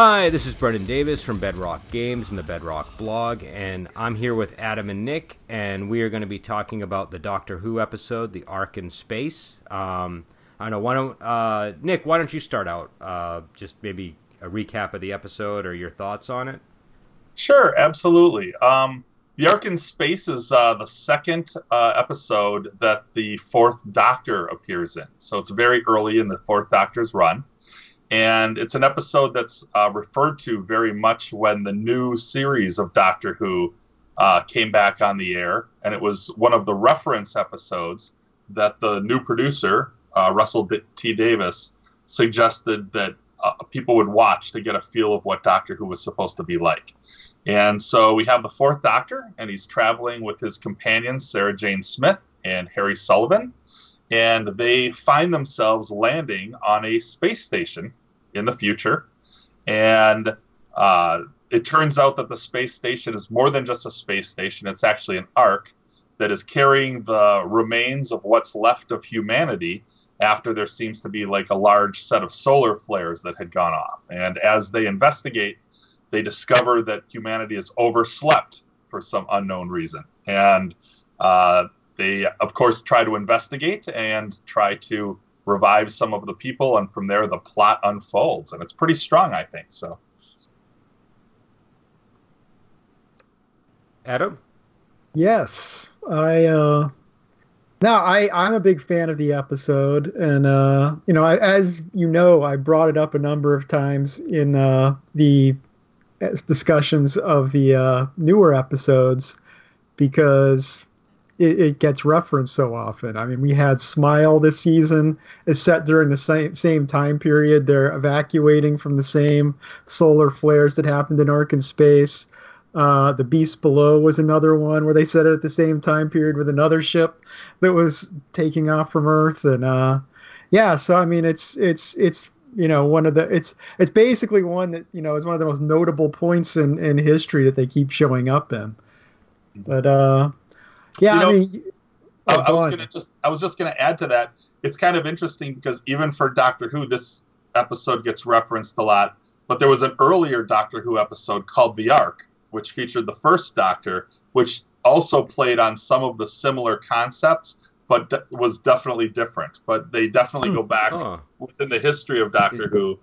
Hi, this is Brendan Davis from Bedrock Games and the Bedrock blog, and I'm here with Adam and Nick, and we are going to be talking about the Doctor Who episode, The Ark in Space. Um, I know, why don't, uh, Nick, why don't you start out? Uh, just maybe a recap of the episode or your thoughts on it? Sure, absolutely. Um, the Ark in Space is uh, the second uh, episode that the Fourth Doctor appears in. So it's very early in the Fourth Doctor's run. And it's an episode that's uh, referred to very much when the new series of Doctor Who uh, came back on the air. And it was one of the reference episodes that the new producer, uh, Russell T. Davies, suggested that uh, people would watch to get a feel of what Doctor Who was supposed to be like. And so we have the fourth Doctor, and he's traveling with his companions, Sarah Jane Smith and Harry Sullivan and they find themselves landing on a space station in the future. And uh, it turns out that the space station is more than just a space station, it's actually an ark that is carrying the remains of what's left of humanity after there seems to be like a large set of solar flares that had gone off. And as they investigate, they discover that humanity has overslept for some unknown reason. And uh, they, of course, try to investigate and try to revive some of the people, and from there the plot unfolds, and it's pretty strong, I think. So, Adam, yes, I. uh now, I, I'm a big fan of the episode, and uh, you know, I, as you know, I brought it up a number of times in uh, the discussions of the uh, newer episodes because it, it, gets referenced so often. I mean, we had Smile this season. It's set during the same same time period. They're evacuating from the same solar flares that happened in Ark in Space. Uh, the Beast Below was another one where they set it at the same time period with another ship that was taking off from Earth. And uh, yeah, so I mean, it's it's it's you know one of the it's it's basically one that you know is one of the most notable points in in history that they keep showing up in. But uh, yeah, you know, I mean, I, I was gonna just I was just gonna add to that. It's kind of interesting because even for Doctor Who, this episode gets referenced a lot. But there was an earlier Doctor Who episode called The Ark, which featured the first Doctor, which also played on some of the similar concepts, but de- was definitely different. But they definitely hmm. go back huh. within the history of Doctor Who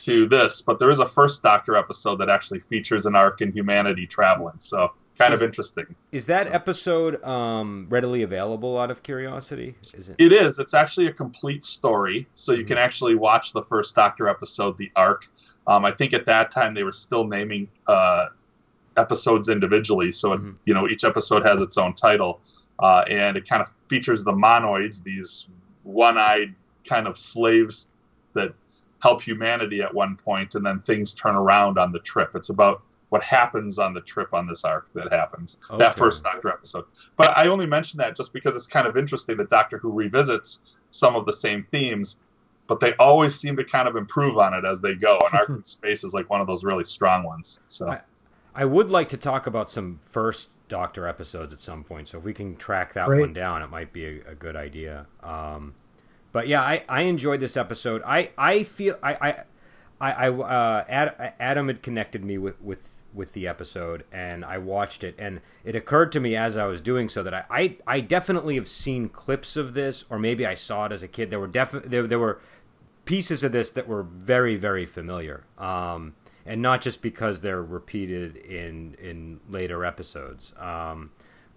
to this. But there is a first Doctor episode that actually features an ark and humanity traveling. So kind is, of interesting. Is that so. episode um, readily available out of curiosity? Is it? It is. It's actually a complete story, so you mm-hmm. can actually watch the first Doctor episode, The Ark. Um, I think at that time they were still naming uh, episodes individually, so mm-hmm. it, you know each episode has its own title, uh, and it kind of features the monoids, these one-eyed kind of slaves that help humanity at one point, and then things turn around on the trip. It's about what happens on the trip on this ark that happens okay. that first Doctor episode. But I only mention that just because it's kind of interesting that Doctor Who revisits some of the same themes, but they always seem to kind of improve on it as they go. And Ark in Space is like one of those really strong ones. So I, I, would like to talk about some first Doctor episodes at some point. So if we can track that one down, it might be a, a good idea. Um, but yeah, I, I enjoyed this episode. I, I feel I I I, I uh, Adam had connected me with with with the episode and I watched it and it occurred to me as I was doing so that I, I, I definitely have seen clips of this or maybe I saw it as a kid. There were definitely there, there were pieces of this that were very very familiar. Um, and not just because they're repeated in in later episodes. Um,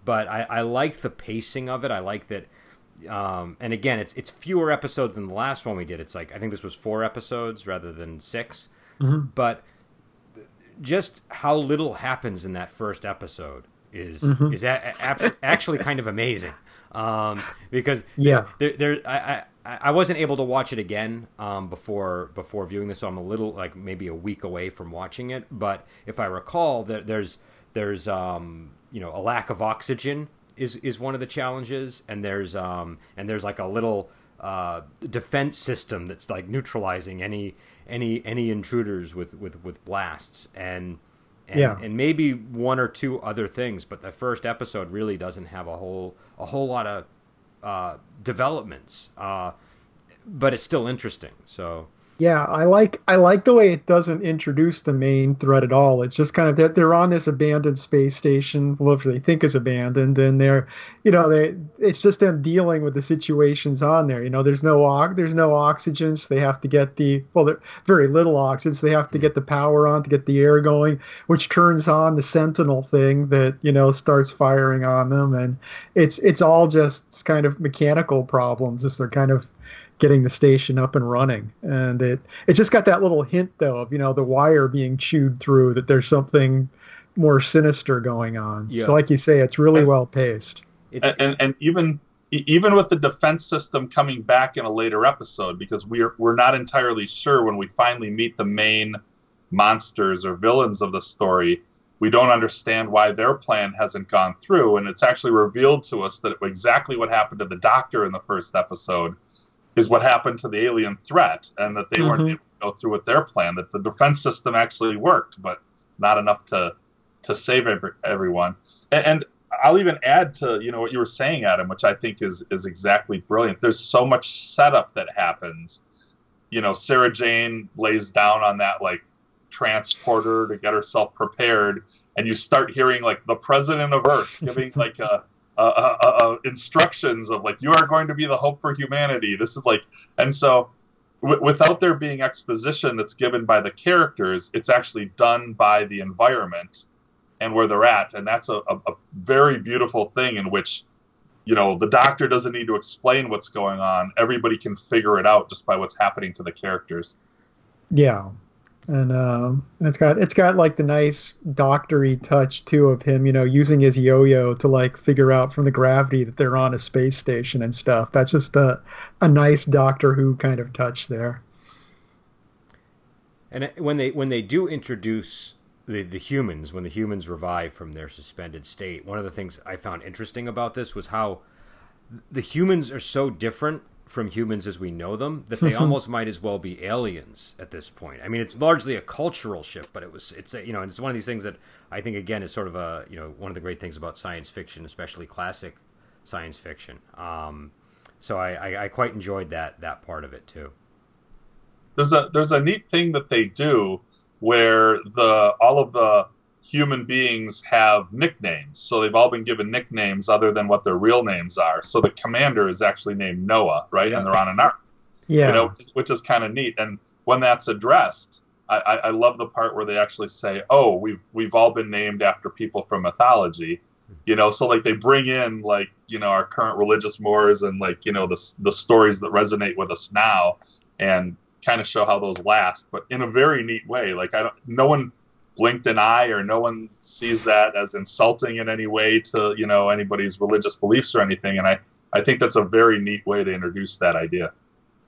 but I, I like the pacing of it. I like that um, and again, it's it's fewer episodes than the last one we did. It's like I think this was four episodes rather than 6 mm-hmm. But just how little happens in that first episode is mm-hmm. is a- a- actually kind of amazing. Um, because yeah, there, there I, I I wasn't able to watch it again um, before before viewing this, so I'm a little like maybe a week away from watching it. But if I recall, that there's there's um, you know a lack of oxygen is is one of the challenges, and there's um, and there's like a little uh, defense system that's like neutralizing any any any intruders with with with blasts and and, yeah. and maybe one or two other things but the first episode really doesn't have a whole a whole lot of uh, developments uh, but it's still interesting so Yeah, I like I like the way it doesn't introduce the main threat at all. It's just kind of that they're on this abandoned space station, which they think is abandoned, and they're, you know, they it's just them dealing with the situations on there. You know, there's no there's no oxygen, so they have to get the well, they're very little oxygen, so they have to get the power on to get the air going, which turns on the Sentinel thing that you know starts firing on them, and it's it's all just kind of mechanical problems. Just they're kind of getting the station up and running. And it it just got that little hint though of you know the wire being chewed through that there's something more sinister going on. Yeah. So like you say, it's really and, well paced. And, and and even even with the defense system coming back in a later episode because we're we're not entirely sure when we finally meet the main monsters or villains of the story we don't understand why their plan hasn't gone through and it's actually revealed to us that exactly what happened to the doctor in the first episode is what happened to the alien threat, and that they mm-hmm. weren't able to go through with their plan. That the defense system actually worked, but not enough to to save every, everyone. And, and I'll even add to you know what you were saying, Adam, which I think is is exactly brilliant. There's so much setup that happens. You know, Sarah Jane lays down on that like transporter to get herself prepared, and you start hearing like the president of Earth giving like a uh, uh, uh, uh, instructions of like you are going to be the hope for humanity. This is like, and so w- without there being exposition that's given by the characters, it's actually done by the environment and where they're at, and that's a, a, a very beautiful thing in which you know the doctor doesn't need to explain what's going on. Everybody can figure it out just by what's happening to the characters. Yeah and um, and it's got it's got like the nice doctory touch too of him, you know, using his yo-yo to like figure out from the gravity that they're on a space station and stuff. That's just a a nice Doctor Who kind of touch there. And when they when they do introduce the the humans, when the humans revive from their suspended state, one of the things I found interesting about this was how the humans are so different from humans as we know them that they almost might as well be aliens at this point. I mean, it's largely a cultural shift, but it was it's a, you know, it's one of these things that I think again is sort of a you know one of the great things about science fiction, especially classic science fiction. Um, so I, I, I quite enjoyed that that part of it too. There's a there's a neat thing that they do where the all of the human beings have nicknames. So they've all been given nicknames other than what their real names are. So the commander is actually named Noah, right? Yeah. And they're on an ark. Yeah. You know, which is, which is kind of neat. And when that's addressed, I, I, I, love the part where they actually say, "Oh, we've we've all been named after people from mythology." You know, so like they bring in like you know our current religious mores and like you know the the stories that resonate with us now, and kind of show how those last, but in a very neat way. Like I don't, no one blinked an eye or no one sees that as insulting in any way to you know anybody's religious beliefs or anything. And i i think that's a very neat way to introduce that idea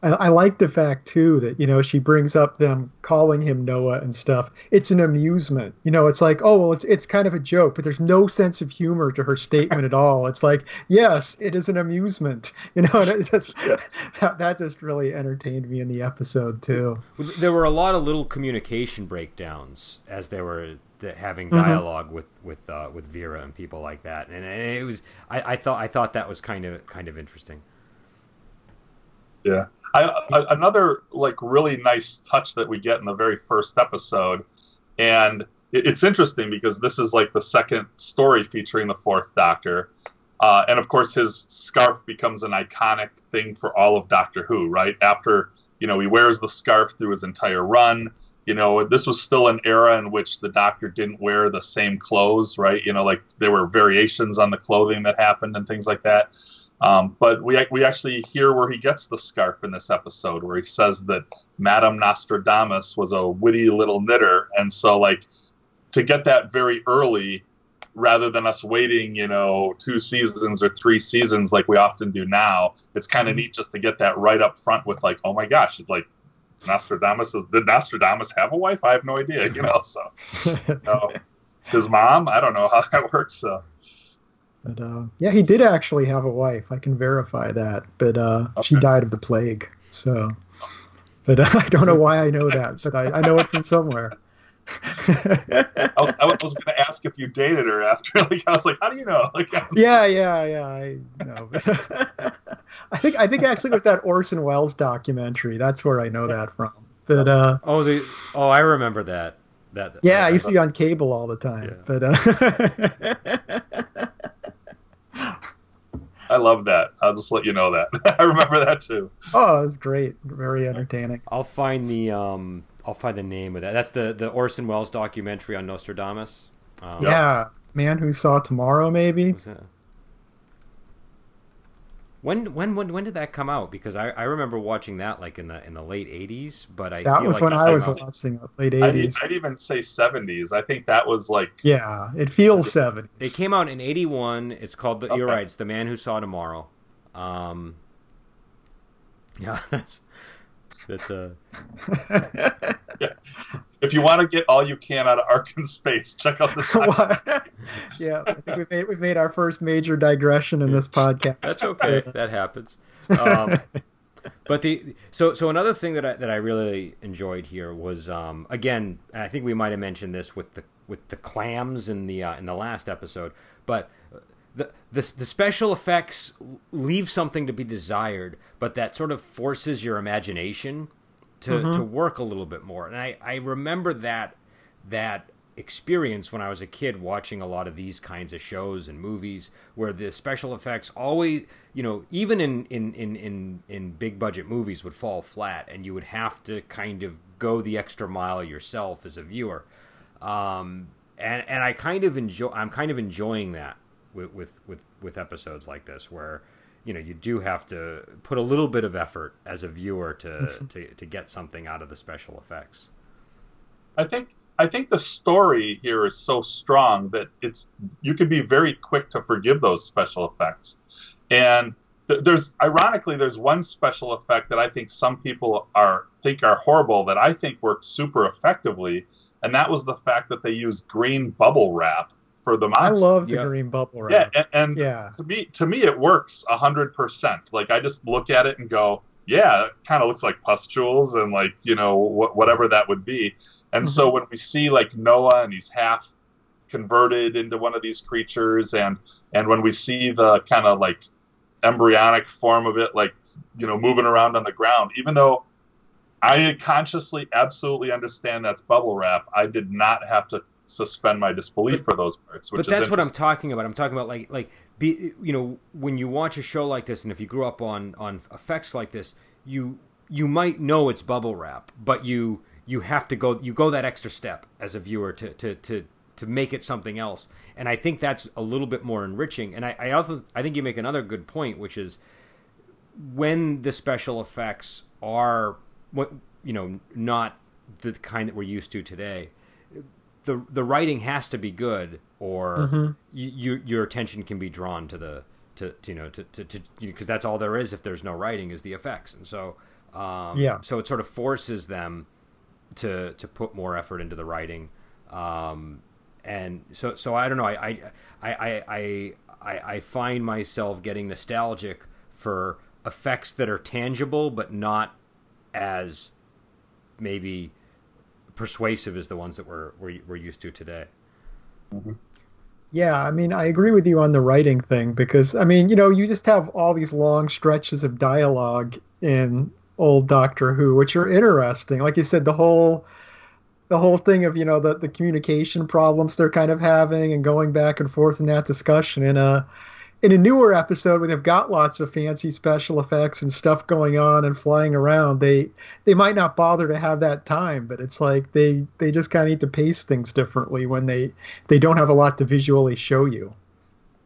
I, I like the fact too that you know she brings up them calling him Noah and stuff. It's an amusement, you know. It's like, oh well, it's it's kind of a joke, but there's no sense of humor to her statement at all. It's like, yes, it is an amusement, you know. And it just that, that just really entertained me in the episode too. There were a lot of little communication breakdowns as they were having dialog mm-hmm. with with uh, with Vira and people like that, and, and it was I, I thought I thought that was kind of kind of interesting. Yeah. I, another like really nice touch that we get in the very first episode, and it, it's interesting because this is like the second story featuring the Fourth Doctor, uh, and of course his scarf becomes an iconic thing for all of Doctor Who. Right after you know he wears the scarf through his entire run. You know, this was still an era in which the Doctor didn't wear the same clothes. Right? You know, like there were variations on the clothing that happened and things like that. Um, but we we actually hear where he gets the scarf in this episode, where he says that Madame Nostradamus was a witty little knitter, and so like to get that very early, rather than us waiting, you know, two seasons or three seasons like we often do now, it's kind of mm-hmm. neat just to get that right up front with like, oh my gosh, like Nostradamus is did Nostradamus have a wife? I have no idea, you know. So, you know, his mom, I don't know how that works. So. But uh, yeah, he did actually have a wife. I can verify that. But uh, okay. she died of the plague. So, but uh, I don't know why I know that, but I, I know it from somewhere. I was, I was going to ask if you dated her after. Like, I was like, how do you know? Like, yeah, yeah, yeah. I know. I think I think actually with that Orson Welles documentary, that's where I know that from. But uh, oh, the oh, I remember that. That yeah, that, I used to be on cable all the time. Yeah. But uh, I love that. I'll just let you know that. I remember that too. oh, it was great, very entertaining. I'll find the um, I'll find the name of that. That's the the Orson Welles documentary on Nostradamus. Um, Yeah, man who saw tomorrow, maybe. What was that? When when when when did that come out? Because I, I remember watching that like in the in the late '80s, but I That feel was like when I was out- watching it, late I'd, '80s. I'd even say 70s. I think that was like Yeah, it feels '70s. It came out in '81. It's called the. You're right. It's the Man Who Saw Tomorrow. Um, yeah, that's that's uh, if you want to get all you can out of Ark in space, check out this. Yeah, I think we've made, we've made our first major digression in this podcast. that's okay. that happens. Um, but the so so another thing that I that I really enjoyed here was um, again I think we might have mentioned this with the with the clams in the uh, in the last episode, but the, the the special effects leave something to be desired, but that sort of forces your imagination to to work a little bit more. And I I remember that that experience when I was a kid watching a lot of these kinds of shows and movies where the special effects always you know even in in in in, in big budget movies would fall flat and you would have to kind of go the extra mile yourself as a viewer um and and I kind of enjoy I'm kind of enjoying that with with with, with episodes like this where you know you do have to put a little bit of effort as a viewer to mm-hmm. to, to get something out of the special effects I think I think the story here is so strong that it's you can be very quick to forgive those special effects. And th- there's ironically there's one special effect that I think some people are think are horrible that I think works super effectively, and that was the fact that they used green bubble wrap for the I love the Yeah. green bubble yeah, wrap. and, and Yeah. to me to me it works a hundred percent like i just look at it and go yeah it kind of looks like pustules and like you know wh- whatever that would be and so mm-hmm. when we see like noah and he's half converted into one of these creatures and and when we see the kind of like embryonic form of it like you know moving around on the ground even though i consciously absolutely understand that's bubble wrap i did not have to suspend my disbelief for those parts which but that's what I'm talking about. I'm talking about like like be you know when you watch a show like this, and if you grew up on on effects like this, you you might know it's bubble wrap, but you you have to go you go that extra step as a viewer to to to to make it something else. And I think that's a little bit more enriching. And I, I also I think you make another good point, which is when the special effects are what you know not the kind that we're used to today the the writing has to be good or Mhm. you, you your attention can be drawn to the to, to you know to to because you know, that's all there is if there's no writing is the effects and so um, Yeah. so it sort of forces them to to put more effort into the writing um, and so so I don't know I I I, I, I find myself getting nostalgic for effects that are tangible but not as maybe persuasive as the ones that we're we're, we're used to today. Mm-hmm. Yeah, I mean, I agree with you on the writing thing because, I mean, you know, you just have all these long stretches of dialogue in old Doctor Who, which are interesting. Like you said, the whole the whole thing of you know the the communication problems they're kind of having and going back and forth in that discussion in a in a newer episode where they've got lots of fancy special effects and stuff going on and flying around they they might not bother to have that time but it's like they they just kind of need to pace things differently when they they don't have a lot to visually show you.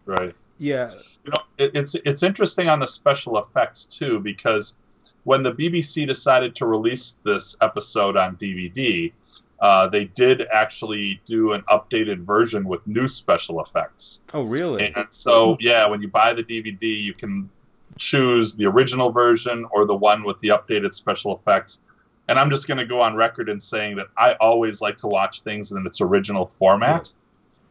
Right. Yeah, you know it, it's it's interesting on the special effects too because when the BBC decided to release this episode on DVD, uh, they did actually do an updated version with new special effects. Oh, really? And so, yeah, when you buy the DVD, you can choose the original version or the one with the updated special effects. And I'm just going to go on record in saying that I always like to watch things in its original format.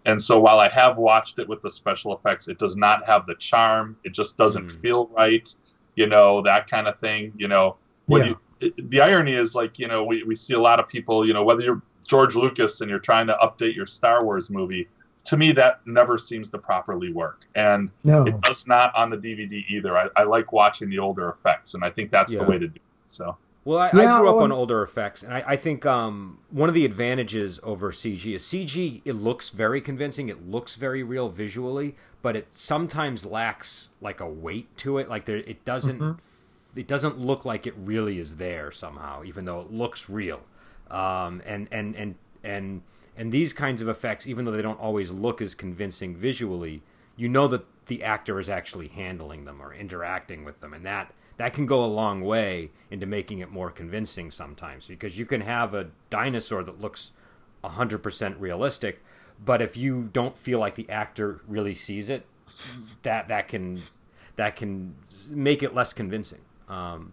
And so while I have watched it with the special effects, it does not have the charm. It just doesn't Hmm. feel right, you know, that kind of thing. You know, when Yeah. you, it, the irony is like, you know, we, we see a lot of people, you know, whether you're George Lucas and you're trying to update your Star Wars movie, to me, that never seems to properly work. And no it does not on the DVD either. I, I like watching the older effects, and I think that's Yeah. the way to do it. So, Well, I, yeah, I grew up well, on older effects, and I, I think um, one of the advantages over CG is CG. It looks very convincing. It looks very real visually, but it sometimes lacks like a weight to it. Like there, it doesn't. Mm-hmm. It doesn't look like it really is there somehow, even though it looks real. Um, and and and and and these kinds of effects, even though they don't always look as convincing visually, you know that the actor is actually handling them or interacting with them, and that that can go a long way into making it more convincing sometimes because you can have a dinosaur that looks 100% realistic but if you don't feel like the actor really sees it that that can that can make it less convincing um,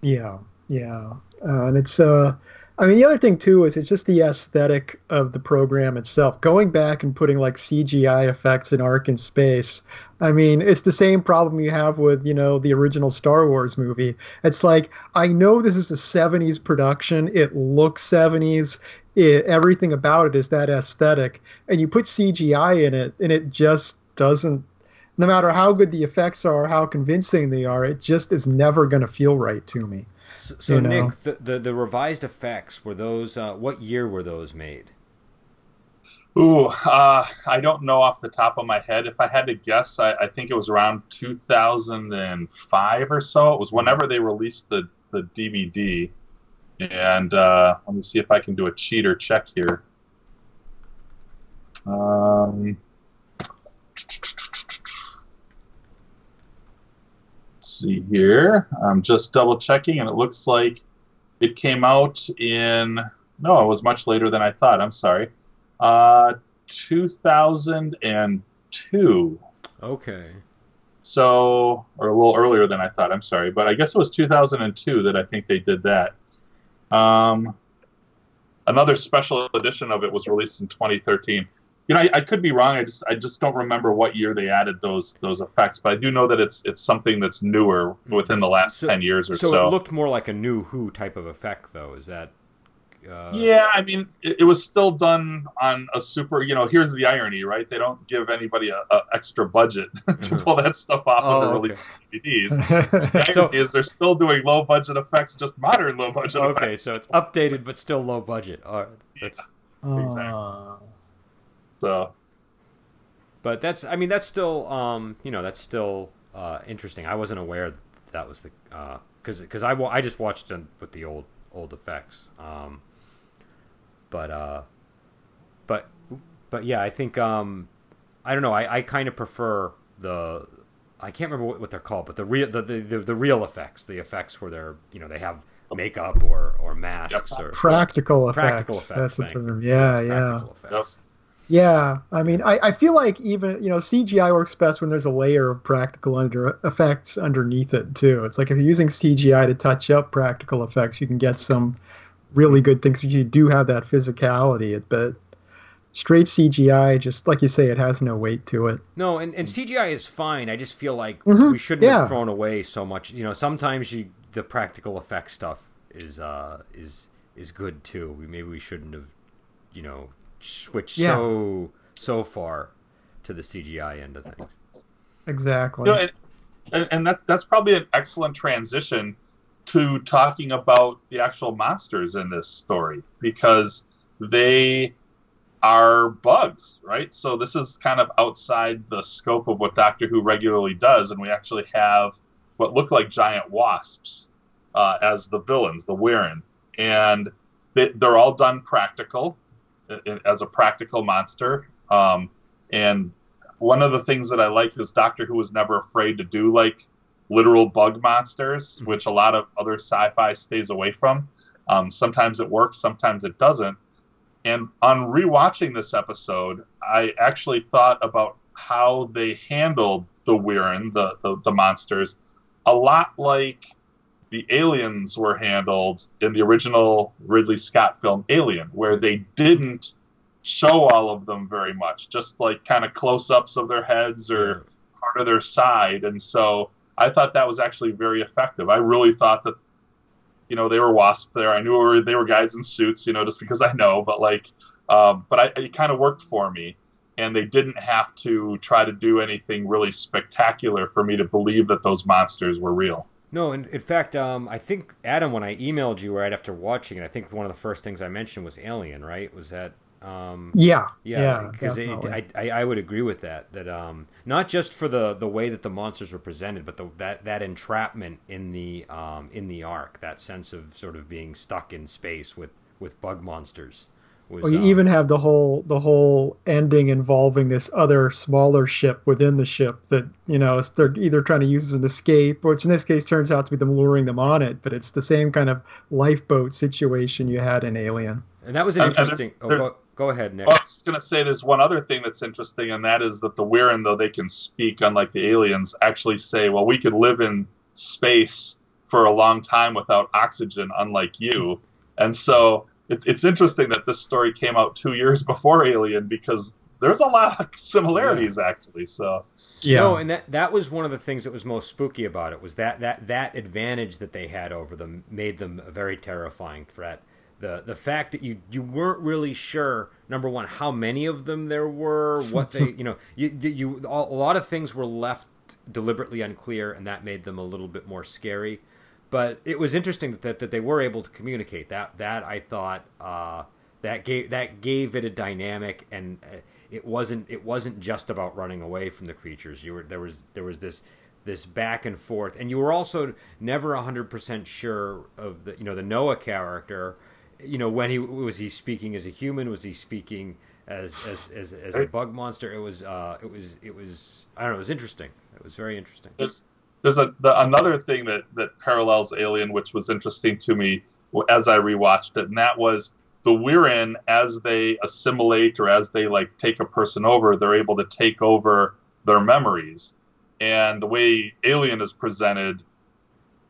yeah yeah uh, and it's uh I mean, the other thing too is it's just the aesthetic of the program itself. Going back and putting like CGI effects in Ark in space. I mean, it's the same problem you have with you know the original Star Wars movie. It's like I know this is a '70s production. It looks '70s. It, everything about it is that aesthetic, and you put CGI in it, and it just doesn't. No matter how good the effects are, how convincing they are, it just is never going to feel right to me. So, so Nick, know? the, the, the revised effects were those? Uh, what year were those made? Ooh, uh, I don't know off the top of my head. If I had to guess, I, I, think it was around 2005 or so. It was whenever they released the, the DVD. And uh, let me see if I can do a cheater check here. Um, see here. I'm just double checking, and it looks like it came out in. No, it was much later than I thought. I'm sorry. Uh, 2002. Okay. So, or a little earlier than I thought. I'm sorry, but I guess it was 2002 that I think they did that. Um, another special edition of it was released in 2013 you know, I, I, could be wrong. I just I just don't remember what year they added those those effects, but I do know that it's it's something that's newer within the last so, ten years or so. So it looked more like a new Who type of effect, though. Is that? Uh... Yeah, I mean, it, it, was still done on a super. You know, here's the irony, right? They don't give anybody a, a extra budget to mm-hmm. pull that stuff off oh, when they're releasing DVDs. the so, is they're still doing low budget effects, just modern low budget. Effects. Okay, effects. so it's updated but still low budget. All right, that's yeah, exactly. Uh... So, but that's I mean that's still um you know that's still uh, interesting. I wasn't aware that was the because uh, because I I just watched them with the old old effects. Um, but uh, but but yeah, I think um, I don't know. I, I kind of prefer the I can't remember what, what they're called, but the real the, the, the, the real effects, the effects where they're you know they have makeup or or masks yep. or practical effects. Practical effects. That's the term. Yeah, yeah. Yep. Yeah, I mean, I, I feel like even you know CGI works best when there's a layer of practical under effects underneath it too. It's like if you're using CGI to touch up practical effects, you can get some really good things. You do have that physicality, but straight CGI, just like you say, it has no weight to it. No, and, and CGI is fine. I just feel like mm-hmm. we shouldn't yeah. have thrown away so much. You know, sometimes you the practical effects stuff is uh is is good too. We maybe we shouldn't have, you know, switch yeah. so so far to the CGI end of things. Exactly. You know, and, and that's that's probably an excellent transition to talking about the actual monsters in this story because they are bugs, right? So this is kind of outside the scope of what Doctor Who regularly does, and we actually have what look like giant wasps uh, as the villains, the Wirrn, and they, they're all done practical as a practical monster. Um, and one of the things that I like is Doctor Who was never afraid to do like literal bug monsters, mm-hmm. which a lot of other sci-fi stays away from. Um, sometimes it works, sometimes it doesn't. And on rewatching this episode, I actually thought about how they handled the Wirrn, the, the, the monsters, a lot like the aliens were handled in the original Ridley Scott film Alien, where they didn't show all of them very much, just like kind of close ups of their heads or part of their side. And so I thought that was actually very effective. I really thought that, you know, they were wasp there. I knew were, they were guys in suits, you know, just because I know, but like, um, but I, it kind of worked for me. And they didn't have to try to do anything really spectacular for me to believe that those monsters were real. No, in, in fact, um, I think Adam, when I emailed you right after watching it, I think one of the first things I mentioned was Alien. Right? Was that? Um, yeah, yeah, because I, I, I would agree with that. That um, not just for the, the way that the monsters were presented, but the, that that entrapment in the um, in the ark, that sense of sort of being stuck in space with with bug monsters. Was, well, you um, even have the whole the whole ending involving this other smaller ship within the ship that you know they're either trying to use as an escape, which in this case turns out to be them luring them on it. But it's the same kind of lifeboat situation you had in Alien. And that was an interesting. There's, there's, oh, go, go, ahead, Nick. Well, I was just going to say there's one other thing that's interesting, and that is that the Wirrn, though they can speak, unlike the aliens, actually say, "Well, we could live in space for a long time without oxygen, unlike you." And so it, it's interesting that this story came out two years before Alien because there's a lot of similarities yeah. actually. So yeah, no, and that that was one of the things that was most spooky about it was that that that advantage that they had over them made them a very terrifying threat. The the fact that you you weren't really sure number one how many of them there were, what they you know you you a lot of things were left deliberately unclear, and that made them a little bit more scary but it was interesting that, that they were able to communicate. That that I thought uh, that gave that gave it a dynamic and uh, it wasn't it wasn't just about running away from the creatures. You were there was there was this this back and forth. And you were also never 100% sure of the you know the Noah character. You know when he was he speaking as a human? Was he speaking as as as, as a bug monster? It was uh it was it was I don't know it was interesting. It was very interesting there's a the, another thing that that parallels Alien, which was interesting to me as I rewatched it, and that was the Wirrn as they assimilate or as they like take a person over, they're able to take over their memories. And the way Alien is presented,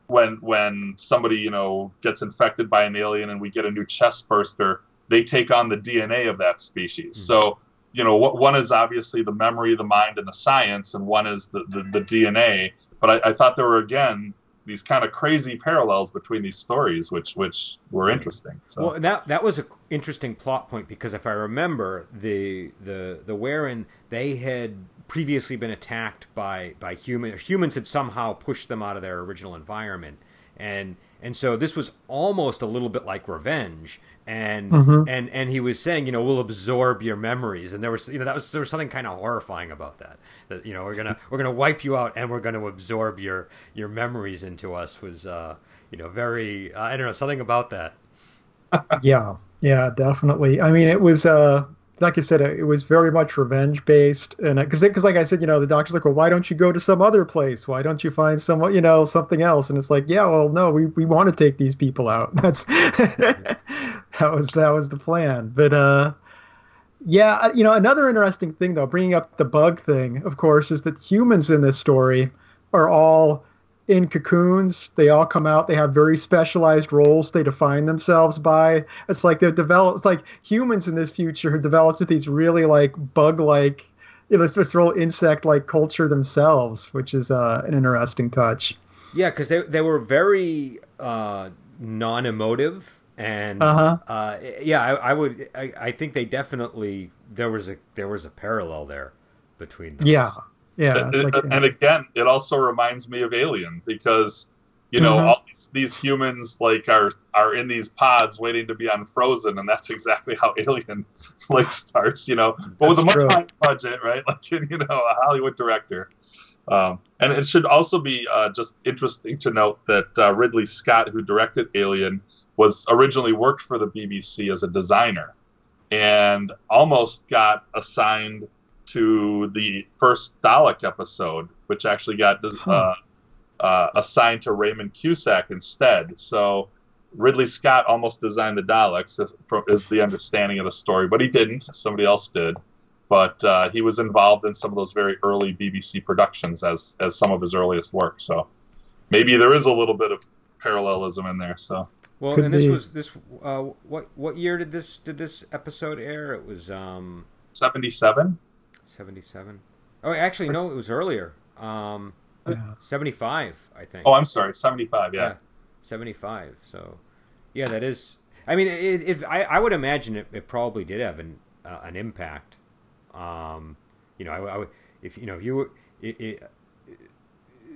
when when somebody you know gets infected by an alien and we get a new chest burster, they take on the DNA of that species. Mm-hmm. So you know, one is obviously the memory, the mind, and the science, and one is the, the, the DNA but I, I thought there were again these kind of crazy parallels between these stories, which which were interesting. So. Well, that that was an interesting plot point because if I remember, the the the Wirrn they had previously been attacked by by human humans had somehow pushed them out of their original environment, and and so this was almost a little bit like revenge and mm-hmm. and and he was saying you know we'll absorb your memories. And there was you know that was there was something kind of horrifying about that that you know we're gonna we're gonna wipe you out and we're gonna absorb your your memories into us was uh you know very uh, i don't know something about that. Yeah. Yeah definitely. I mean it was uh like I said, uh, it was very much revenge based, and uh, because because like I said, you know, the doctor's like, well, why don't you go to some other place? Why don't you find someone, you know, something else? And it's like, yeah, well, no, we, we want to take these people out. That's that was that was the plan. But uh, yeah, uh, you know, another interesting thing though, bringing up the bug thing, of course, is that humans in this story are all in cocoons. They all come out. They have very specialized roles they define themselves by. It's like they're developed. It's like humans in this future have developed with these really like bug-like, you know, this real insect-like culture themselves, which is uh, an interesting touch. Yeah, because they they were very uh, non-emotive and uh-huh. uh, yeah, I, I would. I, I think they definitely there was a there was a parallel there between them. Yeah, yeah, and, like, and again, it also reminds me of Alien because you know mm-hmm. all these, these, humans like are are in these pods waiting to be unfrozen, and that's exactly how Alien like starts. You know, but with a much higher budget, right? Like you know, a Hollywood director. Um, and it should also be uh, just interesting to note that uh, Ridley Scott, who directed Alien, was originally worked for the BBC as a designer, and almost got assigned to the first Dalek episode, which actually got uh, uh, assigned to Raymond Cusick instead. So Ridley Scott almost designed the Daleks, is the understanding of the story, but he didn't. Somebody else did. But uh, he was involved in some of those very early BBC productions as as some of his earliest work. So maybe there is a little bit of parallelism in there. So well, Could and this be. was this. Uh, what what year did this did this episode air? It was um seventy seven. 77. Oh, actually, no, it was earlier. Um, yeah. 75, I think. Oh, I'm sorry, 75. Yeah, yeah 75. So, yeah, that is. I mean, if I, I would imagine it, it probably did have an uh, an impact. Um, you know, I, I would if you know if you it, it,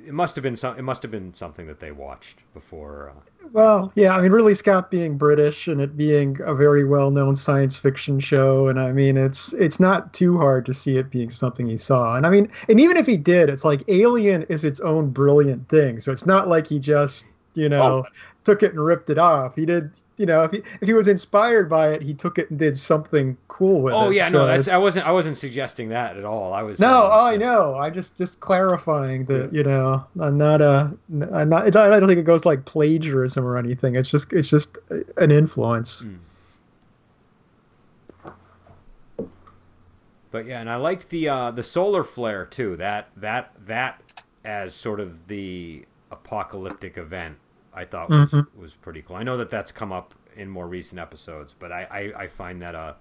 it must have been some. It must have been something that they watched before. Uh... Well, yeah. I mean, Ridley, Scott being British and it being a very well-known science fiction show, and I mean, it's it's not too hard to see it being something he saw. And I mean, and even if he did, it's like Alien is its own brilliant thing. So it's not like he just you know oh took it and ripped it off. He did, you know, if he if he was inspired by it, he took it and did something cool with oh, it. Oh yeah, so no, that's, I wasn't I wasn't suggesting that at all. I was no, oh, I know. I just just clarifying that you know I'm not a I'm not I don't think it goes like plagiarism or anything. It's just it's just an influence. Mm. But yeah, and I liked the uh, the solar flare too. That that that as sort of the apocalyptic event I thought was, mm-hmm. was pretty cool. I know that that's come up in more recent episodes, but I, I, I find that a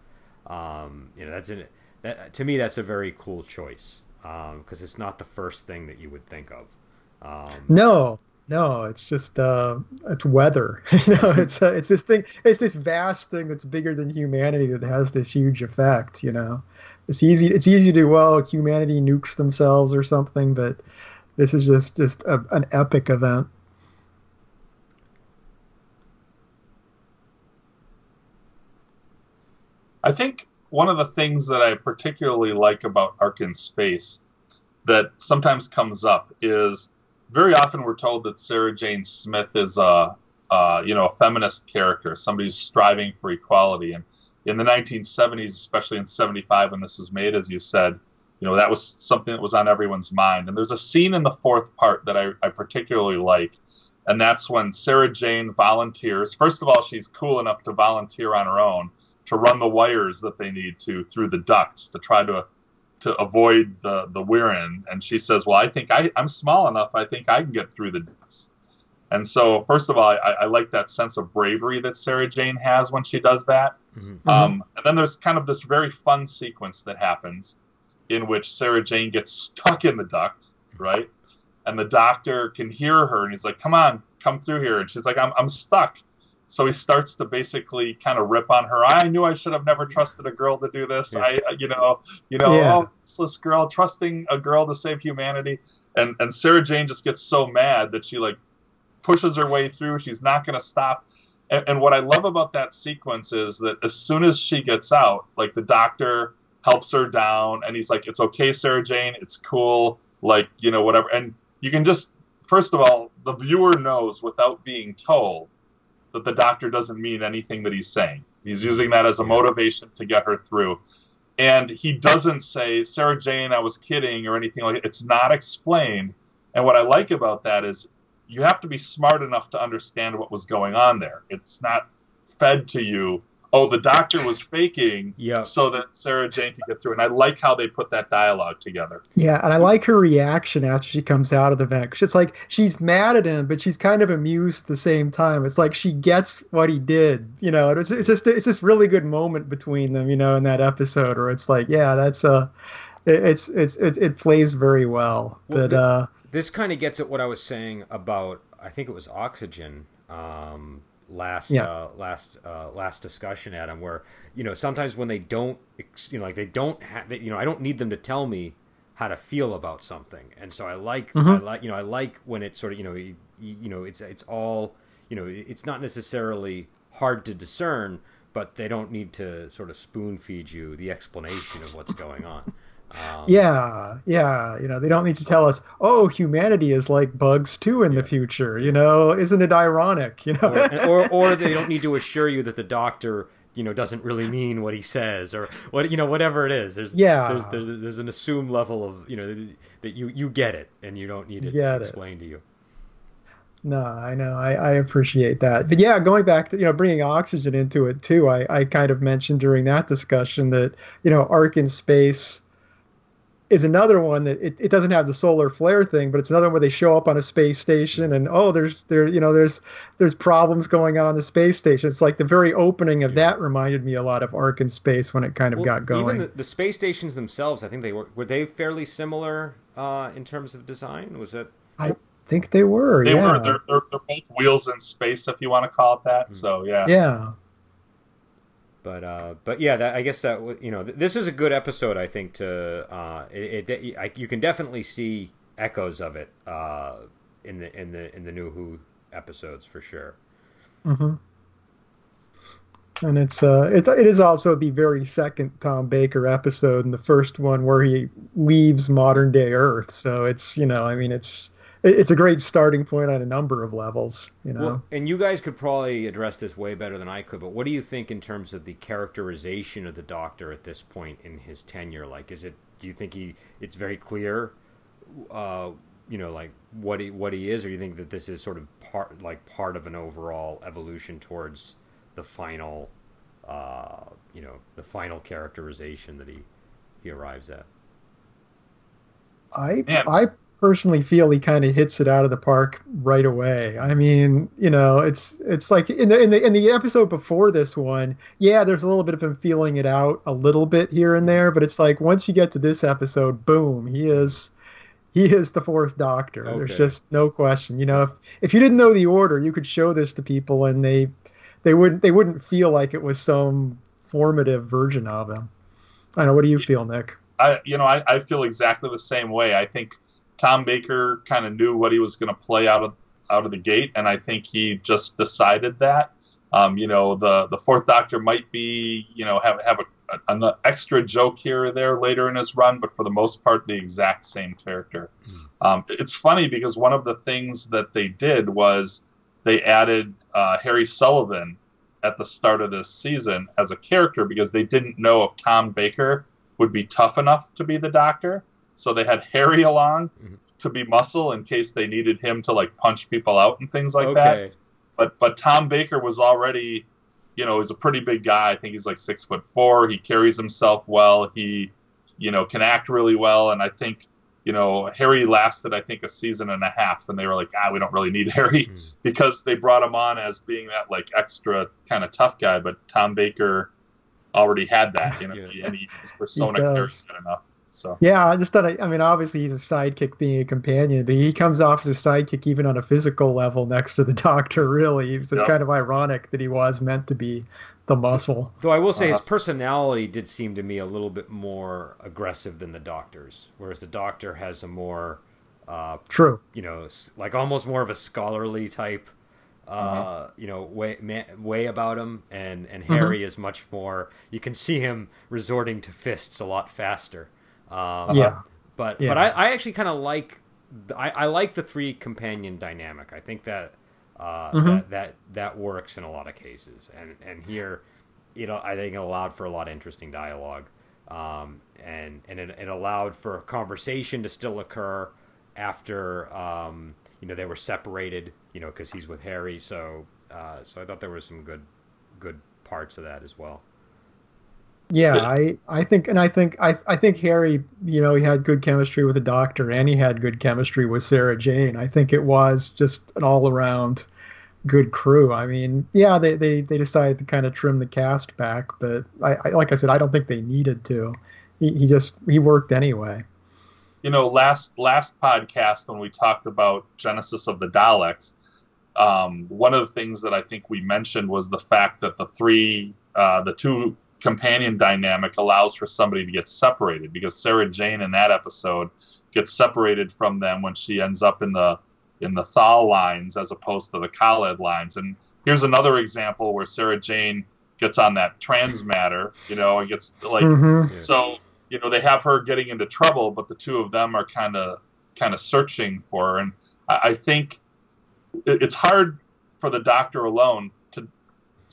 um, you know that's an, that to me that's a very cool choice because um, it's not the first thing that you would think of. Um, no, no, it's just uh, it's weather. you know, it's uh, it's this thing. It's this vast thing that's bigger than humanity that has this huge effect. You know, it's easy. It's easy to do, well, humanity nukes themselves or something, but this is just just a, an epic event. Think one of the things that I particularly like about Ark in Space that sometimes comes up is very often we're told that Sarah Jane Smith is a, a you know a feminist character, somebody who's striving for equality. And in the 1970s, especially in 75 when this was made, as you said, you know that was something that was on everyone's mind. And there's a scene in the fourth part that I, I particularly like, and that's when Sarah Jane volunteers. First of all, she's cool enough to volunteer on her own to run the wires that they need to through the ducts to try to to avoid the the Wirrn. And she says, "Well, I think I, I'm small enough. I think I can get through the ducts." And so, first of all, I, I like that sense of bravery that Sarah Jane has when she does that. Mm-hmm. Um, and then there's kind of this very fun sequence that happens in which Sarah Jane gets stuck in the duct, right? And the doctor can hear her, and he's like, "Come on, come through here." And she's like, "I'm I'm stuck." So he starts to basically kind of rip on her. I knew I should have never trusted a girl to do this. Yeah. I, uh, you know, you know, yeah. oh, this girl trusting a girl to save humanity, and and Sarah Jane just gets so mad that she like pushes her way through. She's not going to stop. And, and what I love about that sequence is that as soon as she gets out, like the doctor helps her down, and he's like, "It's okay, Sarah Jane. It's cool. Like you know, whatever." And you can just first of all, the viewer knows without being told that the doctor doesn't mean anything that he's saying. He's using that as a motivation to get her through. And he doesn't say, Sarah Jane, I was kidding or anything like that. It's not explained. And what I like about that is you have to be smart enough to understand what was going on there. It's not fed to you oh, the doctor was faking yep. so that Sarah Jane could get through. And I like how they put that dialogue together. Yeah, and I like her reaction after she comes out of the vent. It's like she's mad at him, but she's kind of amused at the same time. It's like she gets what he did, you know. It's, it's just it's this really good moment between them, you know, in that episode where it's like, yeah, that's uh it's it's it, it plays very well. well but uh this kind of gets at what I was saying about I think it was oxygen. Um, last yeah. uh, last uh, last discussion, Adam, where you know sometimes when they don't, you know, like they don't have, you know, I don't need them to tell me how to feel about something, and so I like, mm-hmm. I like, you know, I like when it's sort of, you know, you, you know, it's it's all, you know, it's not necessarily hard to discern, but they don't need to sort of spoon feed you the explanation of what's going on. Um, yeah, yeah. You know, they don't need to tell us, oh, humanity is like bugs too in yeah. the future. You know, isn't it ironic? You know, or, or, or they don't need to assure you that the doctor you know doesn't really mean what he says or what you know whatever it is there's yeah there's there's, there's an assumed level of you know that you you get it and you don't need it explained to you no i know I, I appreciate that but yeah going back to you know bringing oxygen into it too i i kind of mentioned during that discussion that you know Ark in space is another one that it, it doesn't have the solar flare thing, but it's another one where they show up on a space station and oh, there's there you know there's there's problems going on on the space station. It's like the very opening of that reminded me a lot of Ark in Space when it kind of well, got going. Even the, the, space stations themselves, I think they were were they fairly similar uh, in terms of design. Was it? I think they were. They yeah. were. They're, they're, they're both wheels in space, if you want to call it that. Mm-hmm. So yeah. Yeah. But uh, but yeah, that, I guess that you know this is a good episode. I think to uh, it, it I, you can definitely see echoes of it uh, in the in the in the new Who episodes for sure. Mm-hmm. And it's uh, it, it is also the very second Tom Baker episode, and the first one where he leaves modern day Earth. So it's you know, I mean, it's it's a great starting point on a number of levels. You know, well, and you guys could probably address this way better than I could. But what do you think in terms of the characterization of the Doctor at this point in his tenure? Like, is it? Do you think he? It's very clear. Uh, you know, like what he what he is, or you think that this is sort of part like part of an overall evolution towards the final, uh, you know, the final characterization that he he arrives at. I I personally feel he kind of hits it out of the park right away. I mean, you know, it's it's like in the in the in the episode before this one, yeah, there's a little bit of him feeling it out a little bit here and there, but it's like once you get to this episode, boom, he is he is the fourth doctor. Okay. There's just no question. You know, if if you didn't know the order, you could show this to people and they they wouldn't they wouldn't feel like it was some formative version of him. I don't know. What do you feel, Nick? I you know I, I feel exactly the same way. I think Tom Baker kind of knew what he was going to play out of out of the gate, and I think he just decided that. Um, you know, the the fourth Doctor might be you know have have a, an extra joke here or there later in his run, but for the most part, the exact same character. Mm. Um, it's funny because one of the things that they did was they added uh, Harry Sullivan at the start of this season as a character because they didn't know if Tom Baker would be tough enough to be the Doctor. So they had Harry along mm-hmm. to be muscle in case they needed him to like punch people out and things like okay. that. But but Tom Baker was already, you know, he's a pretty big guy. I think he's like six foot four. He carries himself well. He, you know, can act really well. And I think you know, Harry lasted, I think, a season and a half, and they were like, ah, we don't really need Harry mm. because they brought him on as being that like extra kind of tough guy. But Tom Baker already had that, you know, yeah. and he, his persona carries that enough. So yeah, I just thought. I, I, mean, obviously he's a sidekick, being a companion, but he comes off as a sidekick even on a physical level next to the Doctor. Really, it's yep. kind of ironic that he was meant to be the muscle. Though I will say uh, his personality did seem to me a little bit more aggressive than the Doctor's, whereas the Doctor has a more uh, true, you know, like almost more of a scholarly type. Uh, mm-hmm. you know, way way about him, and and Harry mm-hmm. is much more. You can see him resorting to fists a lot faster. Um, yeah. But yeah. but I, I actually kind of like I, I like the three companion dynamic. I think that uh, mm-hmm. that, that that works in a lot of cases, and and here, you know, I think it allowed for a lot of interesting dialogue, um, and and it, it allowed for a conversation to still occur after um, you know they were separated, you know, because he's with Harry. So uh, so I thought there was some good good parts of that as well. Yeah, I, I think, and I think, I, I think Harry, you know, he had good chemistry with the doctor, and he had good chemistry with Sarah Jane. I think it was just an all around good crew. I mean, yeah, they, they, they decided to kind of trim the cast back, but I, I like I said, I don't think they needed to. He, he just he worked anyway. You know, last last podcast when we talked about Genesis of the Daleks, um, one of the things that I think we mentioned was the fact that the three, uh, the two companion dynamic allows for somebody to get separated because Sarah Jane in that episode gets separated from them when she ends up in the in the Thal lines as opposed to the Kaled lines. And here's another example where Sarah Jane gets on that transmatter, you know, and gets like mm-hmm. so you know they have her getting into trouble, but the two of them are kind of kind of searching for her. And I, I think it's hard for the doctor alone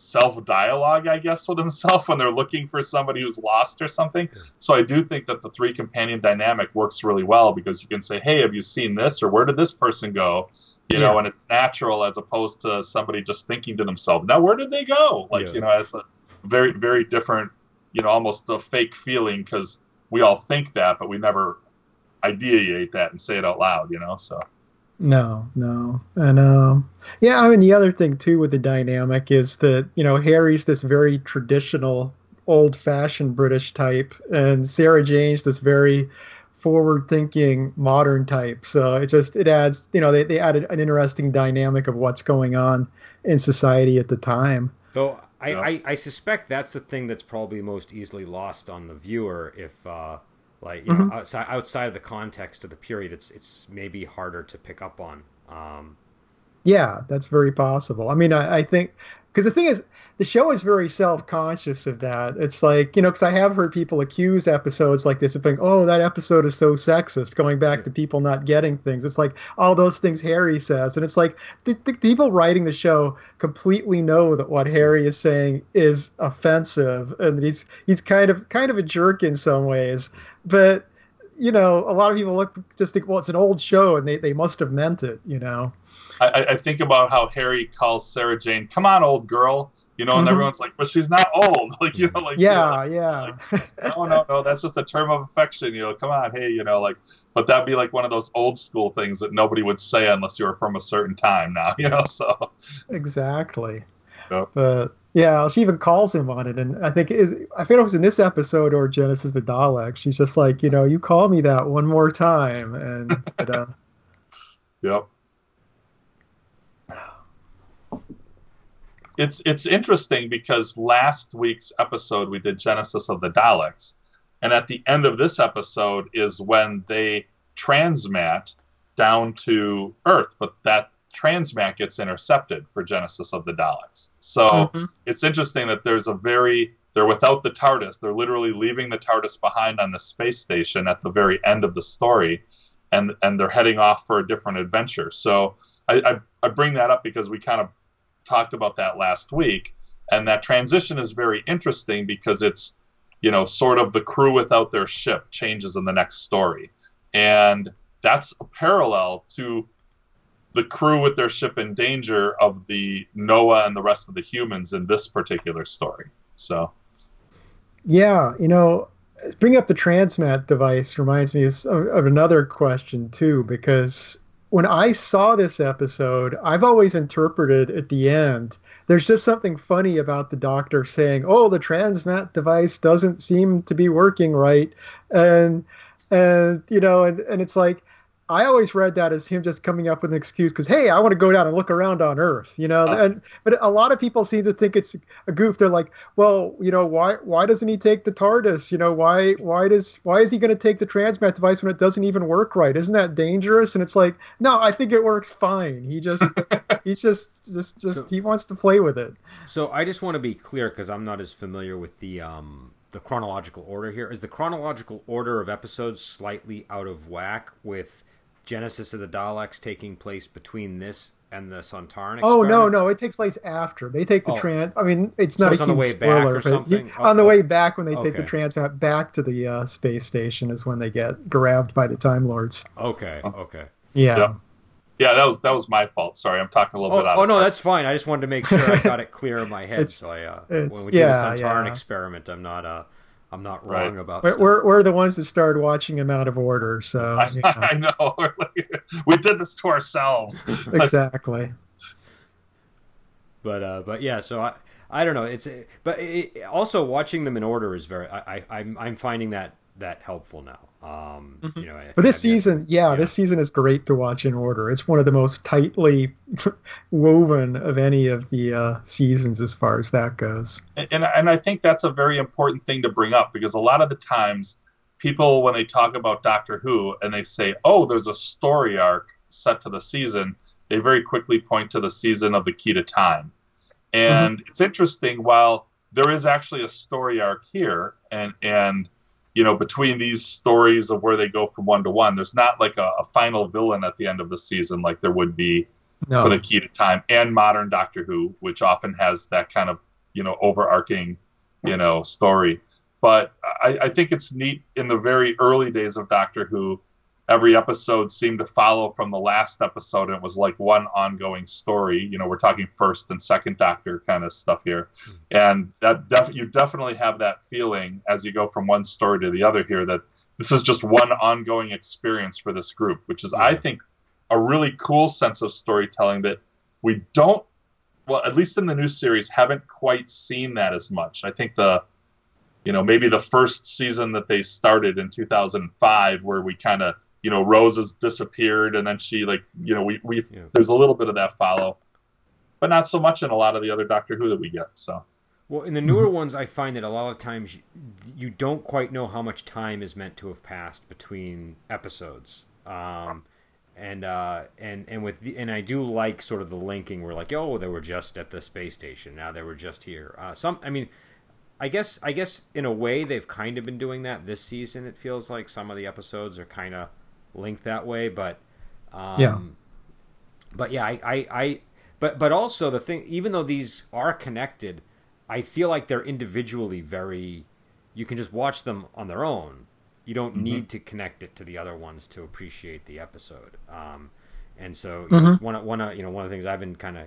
self dialogue, I guess, with himself when they're looking for somebody who's lost or something. So I do think that the three companion dynamic works really well because you can say, "Hey, have you seen this?" or "Where did this person go?" You yeah. know, and it's natural as opposed to somebody just thinking to themselves, "Now, where did they go?" Like yeah. you know, it's a very very different, you know, almost a fake feeling because we all think that, but we never ideate that and say it out loud. You know, so. No, no. And um yeah, I mean the other thing too with the dynamic is that, you know, Harry's this very traditional old fashioned British type and Sarah Jane's this very forward thinking modern type. So it just it adds you know, they, they added an interesting dynamic of what's going on in society at the time. So I, I, I suspect that's the thing that's probably most easily lost on the viewer if uh Like you mm-hmm. know, outside outside of the context of the period, it's it's maybe harder to pick up on. Um, yeah, that's very possible. I mean, I, I think because the thing is, the show is very self-conscious of that. It's like you know, because I have heard people accuse episodes like this of being, "Oh, that episode is so sexist," going back to people not getting things. It's like all those things Harry says, and it's like the, the people writing the show completely know that what Harry is saying is offensive, and he's he's kind of kind of a jerk in some ways, but you know, a lot of people look just think, well, it's an old show, and they, they must have meant it, you know. I, I think about how Harry calls Sarah Jane, "Come on, old girl," you know, and mm-hmm. everyone's like, "But she's not old," like you know, like yeah, you know, yeah. Like, no, no, no, that's just a term of affection, you know. Come on, hey, you know, like, but that'd be like one of those old school things that nobody would say unless you were from a certain time now, you know. So exactly. Yep. But yeah, she even calls him on it, and I think is I forget it was in this episode or Genesis the Dalek. She's just like, you know, you call me that one more time, and but, uh, yep. It's it's interesting because last week's episode we did Genesis of the Daleks, and at the end of this episode is when they transmat down to Earth, but that transmat gets intercepted for Genesis of the Daleks. So mm-hmm. it's interesting that there's a very they're without the TARDIS. They're literally leaving the TARDIS behind on the space station at the very end of the story, and and they're heading off for a different adventure. So I, I, I bring that up because we kind of talked about that last week, and that transition is very interesting because it's you know sort of the crew without their ship changes in the next story, and that's a parallel to the crew with their ship in danger of the Noah and the rest of the humans in this particular story. So, yeah, you know, bring up the transmat device reminds me of, of another question too, because when I saw this episode, I've always interpreted at the end. There's just something funny about the doctor saying, "Oh, the transmat device doesn't seem to be working right," and and you know, and, and it's like I always read that as him just coming up with an excuse because hey, I want to go down and look around on Earth, you know. Oh. And but a lot of people seem to think it's a goof. They're like, well, you know, why why doesn't he take the TARDIS? You know, why why does why is he going to take the transmat device when it doesn't even work right? Isn't that dangerous? And it's like, no, I think it works fine. He just he's just just just so, he wants to play with it. So I just want to be clear because I'm not as familiar with the um the chronological order here. Is the chronological order of episodes slightly out of whack with Genesis of the Daleks taking place between this and the Sontaran Oh no, no, it takes place after they take the oh. trans. I mean, it's not so it's a on the way spoiler, back or something. He, oh, on the way back, when they okay. take the transmat back to the uh, space station, is when they get grabbed by the Time Lords. Okay, okay, yeah. yeah. yeah. that was that was my fault. Sorry, I'm talking a little oh, bit out. Oh no, that's fine. I just wanted to make sure I got it clear in my head. so I, uh, when we yeah, did the Sontaran yeah. experiment, I'm not uh, I'm not wrong right. about. We're, we're, we're the ones that started watching him out of order. So I, I know we did this to ourselves. exactly. But uh, but yeah, so I I don't know. It's but it, also watching them in order is very. I, I I'm I'm finding that that helpful now. Um, mm-hmm. you know, but this season, yeah, yeah, this season is great to watch in order. It's one of the most tightly woven of any of the uh, seasons as far as that goes. And, and and I think that's a very important thing to bring up because a lot of the times people when they talk about Doctor Who and they say, "Oh, there's a story arc set to the season," they very quickly point to the season of the Key to Time. And mm-hmm. it's interesting while there is actually a story arc here and and you know, between these stories of where they go from one to one, there's not like a, a final villain at the end of the season like there would be no. for the key to time and modern Doctor Who, which often has that kind of, you know, overarching, you know, story. But I, I think it's neat in the very early days of Doctor Who every episode seemed to follow from the last episode and it was like one ongoing story you know we're talking first and second doctor kind of stuff here mm-hmm. and that def- you definitely have that feeling as you go from one story to the other here that this is just one ongoing experience for this group which is yeah. i think a really cool sense of storytelling that we don't well at least in the new series haven't quite seen that as much i think the you know maybe the first season that they started in 2005 where we kind of you know Rose has disappeared, and then she like you know we we yeah. there's a little bit of that follow, but not so much in a lot of the other Doctor Who that we get. So. Well, in the newer ones, I find that a lot of times you don't quite know how much time is meant to have passed between episodes. Um, and uh, and and with the, and I do like sort of the linking where like oh they were just at the space station now they were just here. Uh, some I mean, I guess I guess in a way they've kind of been doing that this season. It feels like some of the episodes are kind of linked that way, but um, yeah. But yeah, I, I, I but but also the thing even though these are connected I feel like they're individually very. You can just watch them on their own. You don't mm-hmm. need to connect it to the other ones to appreciate the episode. Um, and so you mm-hmm. know, one one you know one of the things I've been kind of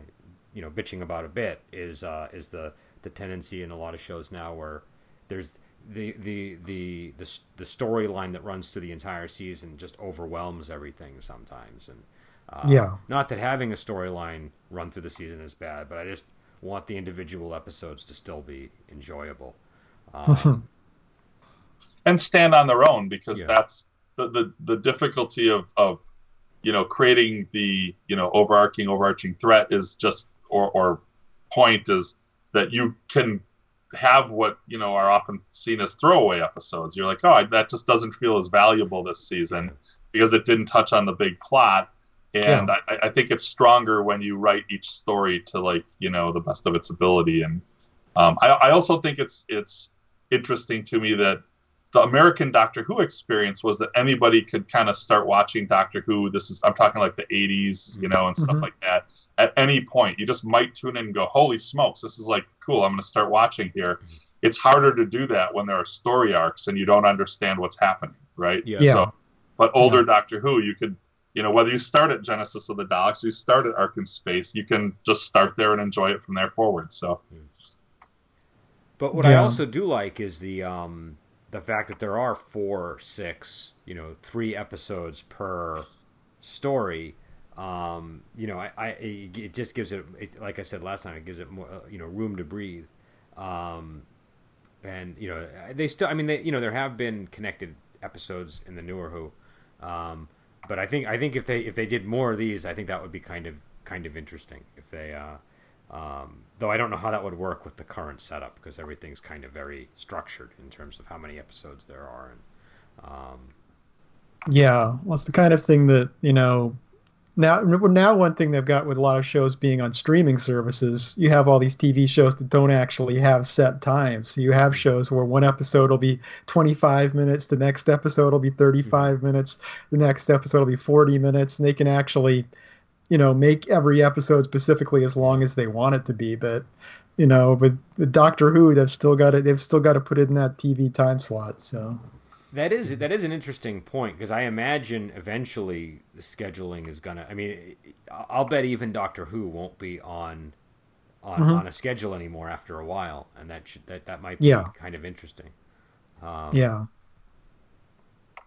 you know bitching about a bit is uh, is the the tendency in a lot of shows now where there's the the the the, the storyline that runs through the entire season just overwhelms everything sometimes and uh, yeah not that having a storyline run through the season is bad but I just want the individual episodes to still be enjoyable. Um, and stand on their own because yeah. that's the, the, the difficulty of, of, you know, creating the, you know, overarching, overarching threat is just, or, or point is that you can have what, you know, are often seen as throwaway episodes. You're like, oh, that just doesn't feel as valuable this season because it didn't touch on the big plot and yeah. I, I, think it's stronger when you write each story to like you know the best of its ability and um, I, I, also think it's it's interesting to me that the american doctor who experience was that anybody could kind of start watching doctor who this is i'm talking like the 80s you know and stuff mm-hmm. like that at any point you just might tune in and go holy smokes this is like cool i'm going to start watching here it's harder to do that when there are story arcs and you don't understand what's happening right yeah, yeah. So, but older yeah. doctor who you could you know, whether you start at Genesis of the Daleks, you start at Ark in Space, you can just start there and enjoy it from there forward. So, but what yeah. I also do like is the um, the fact that there are four, six, you know, three episodes per story. Um, you know, I, I it just gives it, it, like I said last time, it gives it more, uh, you know, room to breathe. Um, and you know, they still, I mean, they, you know, there have been connected episodes in the newer Who. Um, but I think I think if they if they did more of these, I think that would be kind of kind of interesting. If they, uh, um, though, I don't know how that would work with the current setup because everything's kind of very structured in terms of how many episodes there are. And um, yeah, well, it's the kind of thing that you know now now one thing they've got with a lot of shows being on streaming services you have all these tv shows that don't actually have set times so you have mm-hmm. shows where one episode will be 25 minutes the next episode will be 35 mm-hmm. minutes the next episode will be 40 minutes and they can actually you know make every episode specifically as long as they want it to be but you know with, with doctor who they've still got it they've still got to put it in that tv time slot so that is that is an interesting point because I imagine eventually the scheduling is gonna. I mean, I'll bet even Doctor Who won't be on on, mm-hmm. on a schedule anymore after a while, and that should that that might be yeah. kind of interesting. Um, yeah.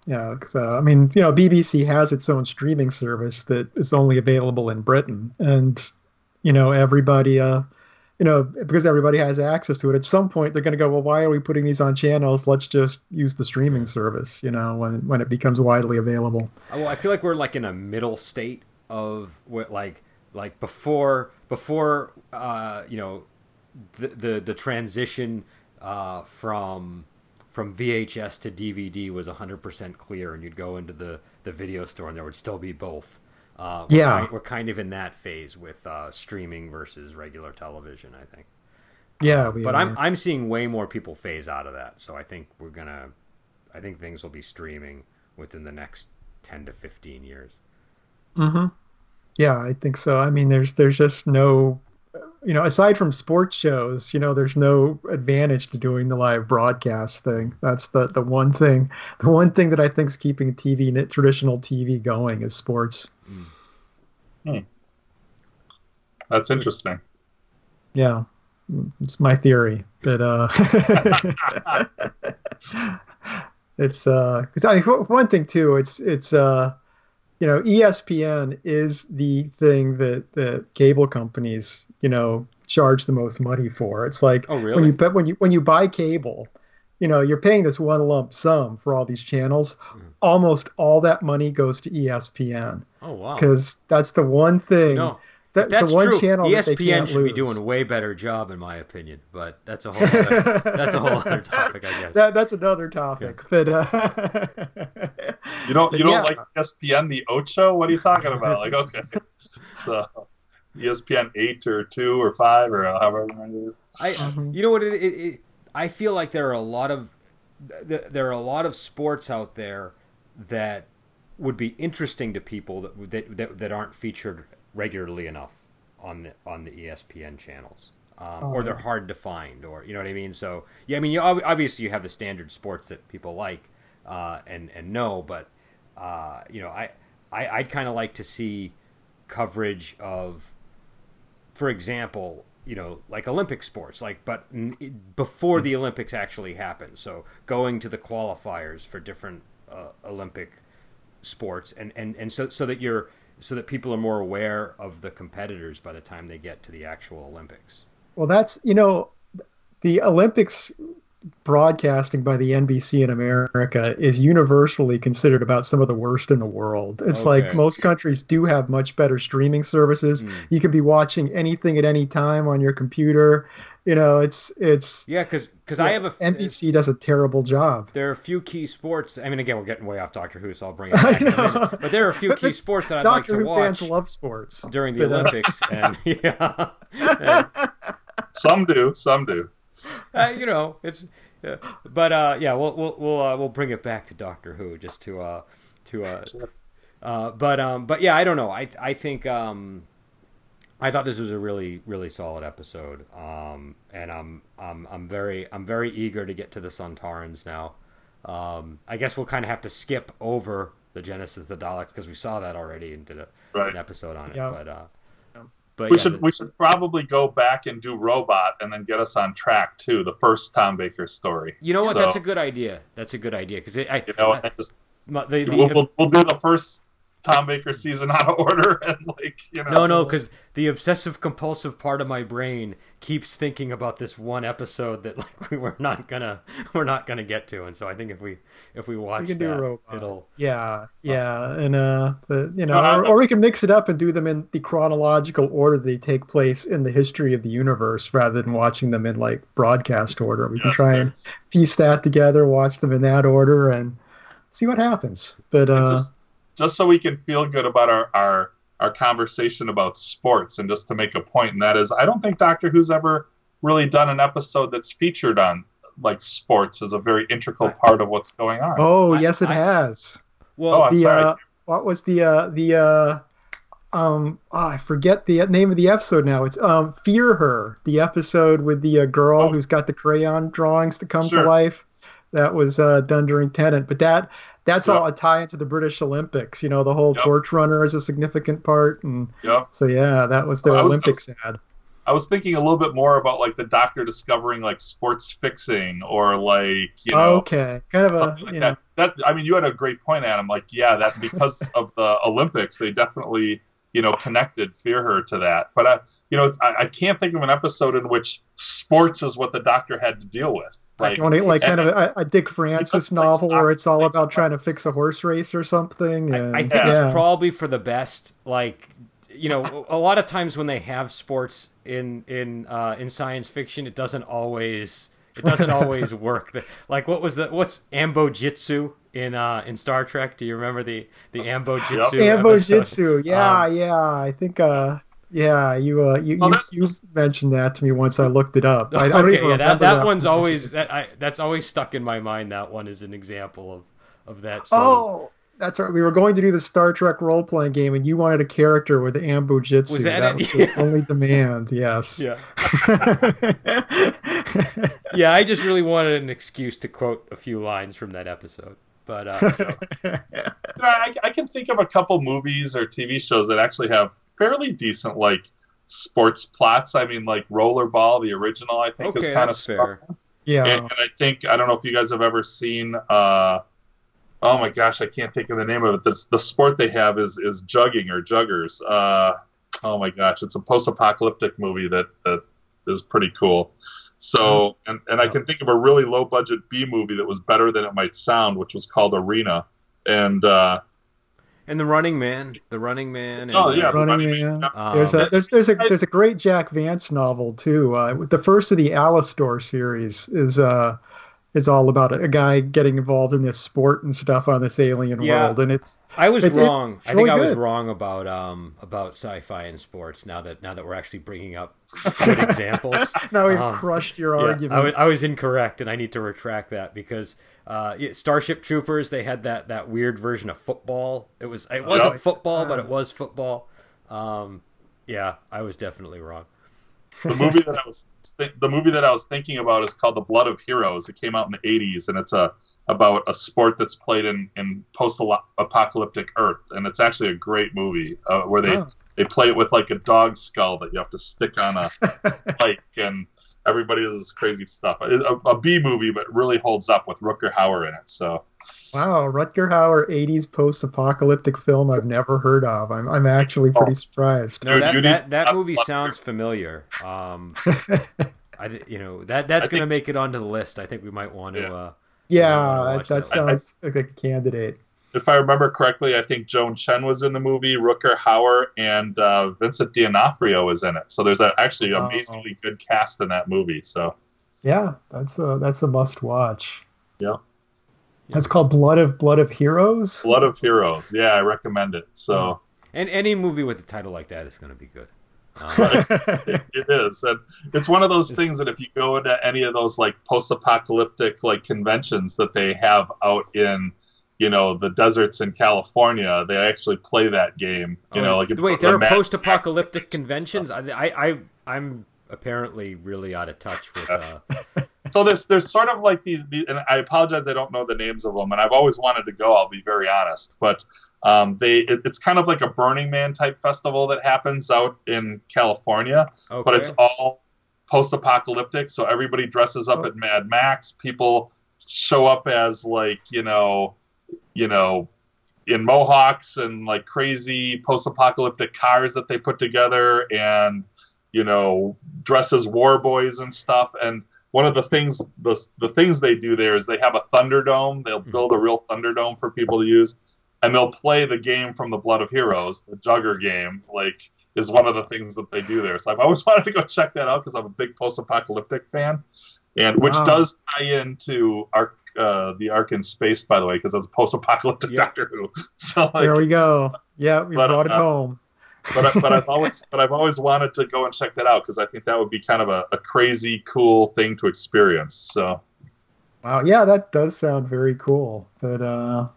Yeah, uh, I mean, you know, BBC has its own streaming service that is only available in Britain, and you know, everybody, uh, you know, because everybody has access to it. At some point, they're going to go, well, why are we putting these on channels? Let's just use the streaming service. You know, when when it becomes widely available. Well, I feel like we're like in a middle state of what, like, like before before uh, you know, the the the transition uh, from from VHS to DVD was 100% clear, and you'd go into the the video store and there would still be both. Uh, we're yeah, we're kind of in that phase with uh, streaming versus regular television. I think. Yeah, but are. I'm I'm seeing way more people phase out of that. So I think we're gonna, I think things will be streaming within the next ten to fifteen years. Hmm. Yeah, I think so. I mean, there's there's just no, you know, aside from sports shows, you know, there's no advantage to doing the live broadcast thing. That's the the one thing. The one thing that I think is keeping TV traditional TV going is sports. Hmm. That's interesting. Yeah, it's my theory, but uh, it's uh, cause I one thing too. It's it's uh, you know, ESPN is the thing that the cable companies you know charge the most money for. It's like oh, really? when you when you when you buy cable, you know, you're paying this one lump sum for all these channels. Mm. Almost all that money goes to ESPN. Oh wow! Because that's the one thing. No. That's, that's the one true. channel that they ESPN can't should lose. be doing a way better job, in my opinion. But that's a whole other, that's a whole other topic, I guess. That, that's another topic, but uh, You don't you don't yeah. like ESPN the Ocho? What are you talking about? Like okay, so ESPN eight or two or five or however many. I, Mhm. you know what? It, it, it, I feel like there are a lot of there are a lot of sports out there that would be interesting to people that that that, that aren't featured regularly enough on the on the ESPN channels. Um, or Oh. they're hard to find, or you know what I mean. So yeah, I mean, you, obviously you have the standard sports that people like uh, and and know, but uh, you know, I, I I'd kind of like to see coverage of for example, you know, like Olympic sports, like but before the Olympics actually happen. So going to the qualifiers for different uh, Olympic sports, and, and, and so so that you're so that people are more aware of the competitors by the time they get to the actual Olympics. well, that's you know, the Olympics broadcasting by the NBC in America is universally considered about some of the worst in the world. It's Okay. like most countries do have much better streaming services. Hmm. You can be watching anything at any time on your computer. You know, it's it's Yeah, because because I have a NBC does a terrible job. There are a few key sports. I mean, again, we're getting way off Doctor Who, so I'll bring it I back. in know. But there are a few key sports that I'd Doctor like to Who watch fans love sports. during the uh, Olympics, and yeah, and, Some do, some do. uh, you know, it's. Uh, but uh, yeah, we'll we'll we'll, uh, we'll bring it back to Doctor Who just to uh, to uh, uh, but um, but yeah, I don't know. I I think um, I thought this was a really really solid episode. Um, and I'm I'm I'm very I'm very eager to get to the Sontarans now. Um, I guess we'll kind of have to skip over the Genesis the Daleks because we saw that already and did a, Right. an episode on it. Yeah. But uh, Yeah. but We yeah, should the- we should probably go back and do Robot and then get us on track too. The first Tom Baker story. you know what? So, That's a good idea. That's a good idea because I You know, I- and just, my- the, the, we'll, we'll, we'll do the first Tom Baker season out of order and like you know. No, no, because the obsessive compulsive part of my brain keeps thinking about this one episode that like we were not gonna we're not gonna get to, and so I think if we if we watch We can do that, Robot. it'll Yeah, yeah, and uh, the, you know, No, I- or, or we can mix it up and do them in the chronological order they take place in the history of the universe, rather than watching them in like broadcast order. We can try and piece that together, watch them in that order, and see what happens. But uh, just just so we can feel good about our our our conversation about sports and just to make a point and that is I don't think Doctor Who's ever really done an episode that's featured on like sports as a very integral part of what's going on. oh I- yes, it I- has. well. Oh, I'm the sorry. uh, what was the uh, the uh, um oh, I forget the name of the episode now. It's um Fear Her, the episode with the uh, girl Oh. who's got the crayon drawings to come Sure. to life. That was uh, done during Tennant, but that that's Yep. all a tie into the British Olympics. You know, the whole Yep. torch runner is a significant part, and Yeah. so yeah, that was the Well, I was- Olympics ad. I was thinking a little bit more about like the doctor discovering like sports fixing or like you know okay, kind of a like you know, that. That I mean, you had a great point, Adam. Like, yeah, that because of the Olympics, they definitely you know connected Fear Her to that. But I, you know, I, I can't think of an episode in which sports is what the doctor had to deal with. Like, like, one- like kind of a, a Dick Francis novel where it's all about trying to fix a horse race or something. I, and- I think yeah. it's probably for the best. Like, you know, a lot of times when they have sports in in uh, in science fiction, it doesn't always it doesn't always work. Like, what was the what's ambo jitsu in uh, in Star Trek? Do you remember the the ambo jitsu? Ambo Jitsu, Yeah, Um, yeah. I think uh yeah, you uh you, Well, you, you mentioned that to me once I looked it up. I, I don't even yeah, that, remember that one's always that I, that's always stuck in my mind. That one is an example of of that. Sort of- Oh, that's right. We were going to do the Star Trek role playing game, and you wanted a character with Ambo Jitsu. Was that it? was Yeah. the only demand. Yes. yeah, yeah. I just really wanted an excuse to quote a few lines from that episode. But uh, you you know, I, I can think of a couple movies or TV shows that actually have fairly decent like sports plots. I mean, like Rollerball, the original, I think is kind of fair. yeah. And, and I think I don't know if you guys have ever seen. Uh, oh my gosh, I can't think of the name of it. The, the sport they have is is jugging or juggers. Uh, oh my gosh, it's a post-apocalyptic movie that that is pretty cool. So, and, and I can think of a really low budget B movie that was better than it might sound, which was called Arena. And uh, And the Running Man, the Running Man. And, Oh, yeah, uh, Running Running Man. Man. um, There's a there's there's a there's a great Jack Vance novel too. Uh, the first of the Alastor series is uh is all about a, a guy getting involved in this sport and stuff on this alien Yeah. world, and it's I was It's- it's wrong. I really think I was wrong about um about sci-fi and sports. Now that now that we're actually bringing up good examples. now we've Um, crushed your Yeah, argument. I was, I was incorrect, and I need to retract that because uh, yeah, Starship Troopers they had that, that weird version of football. It was it wasn't Yeah. football, but it was football. Um, yeah, I was definitely wrong. the movie that I was th- the movie that I was thinking about is called The Blood of Heroes. It came out in the '80s, and it's a about a sport that's played in in post-apocalyptic Earth, and it's actually a great movie uh, where they Oh. they play it with like a dog skull that you have to stick on a spike, and everybody does this crazy stuff. It's a, a B movie, but really holds up with Rutger Hauer in it. So Wow, Rutger Hauer 80s post-apocalyptic film I've never heard of. I'm I'm actually pretty Oh. surprised. No, Dude, that that, that movie I- sounds familiar. Um, I you know that that's gonna make it onto the list. I think we might want to. Yeah. Uh, yeah, wanna that that one. sounds like a candidate. if I remember correctly, I think Joan Chen was in the movie, Rutger Hauer, and uh, Vincent D'Onofrio was in it. So there's a, actually an Wow. amazingly good cast in that movie. So Yeah, that's a that's a must watch. Yeah. That's called Blood of Blood of Heroes. Blood of Heroes, yeah, I recommend it. So and any movie with a title like that is gonna be good. Um, it, it is, and it's one of those things that if you go into any of those like post-apocalyptic like conventions that they have out in, you know, the deserts in California, they actually play that game. You know, like wait, the there are post-apocalyptic conventions. I, I, I, I'm apparently really out of touch with. Uh, so there's there's sort of like these, these and I apologize I don't know the names of them and I've always wanted to go I'll be very honest but um, they it, it's kind of like a Burning Man type festival that happens out in California okay. but it's all post-apocalyptic so everybody dresses up Oh. at Mad Max people show up as like you know you know in mohawks and like crazy post-apocalyptic cars that they put together and you know dress as war boys and stuff and one of the things the, the things they do there is they have a thunderdome they'll build a real thunderdome for people to use and they'll play the game from the blood of heroes the jugger game like is one of the things that they do there so i've always wanted to go check that out because i'm a big post-apocalyptic fan and which Wow. does tie into Ark uh, the Ark in Space by the way because it's post-apocalyptic Yeah. doctor who so like there we go. Yeah, we But, brought it uh, home. but I, but I've always but I've always wanted to go and check that out because I think that would be kind of a, a crazy cool thing to experience. So Wow, yeah, that does sound very cool. But uh,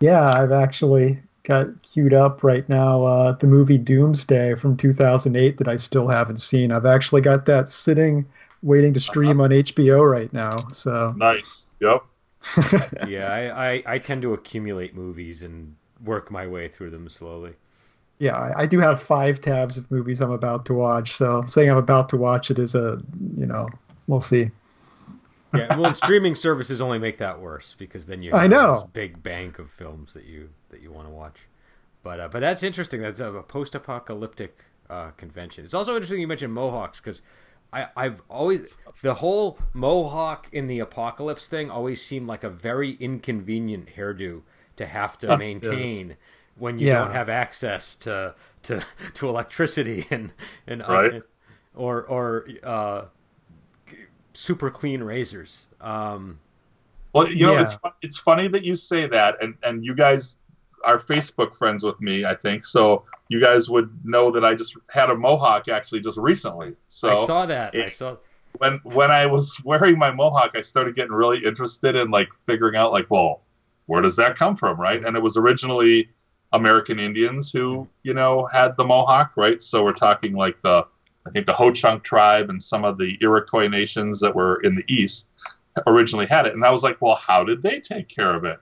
yeah, I've actually got queued up right now uh, the movie Doomsday from 2008 that I still haven't seen. I've actually got that sitting, waiting to stream on HBO right now. So nice. Yep. yeah, I, I, I tend to accumulate movies and work my way through them slowly. yeah, I, I do have five tabs of movies I'm about to watch. So saying I'm about to watch it is a, you know, we'll see. Yeah, well, streaming services only make that worse because then you I have know. this big bank of films that you that you want to watch. But uh, but that's interesting. That's a post-apocalyptic uh, convention. It's also interesting you mentioned Mohawks because I I've always the whole Mohawk in the apocalypse thing always seemed like a very inconvenient hairdo to have to maintain when you Yeah. don't have access to to to electricity and and uh, Right. or or uh, super clean razors. Um, Well, you know, Yeah. it's it's funny that you say that, and and you guys are Facebook friends with me, I think. So you guys would know that I just had a mohawk actually just recently. So I saw that. I it- saw. when when I was wearing my mohawk, I started getting really interested in like figuring out like, well, where does that come from, right? And it was originally American Indians who you know had the mohawk, right? So we're talking like the I think the Ho Chunk tribe and some of the Iroquois nations that were in the east originally had it, and I was like, well, how did they take care of it?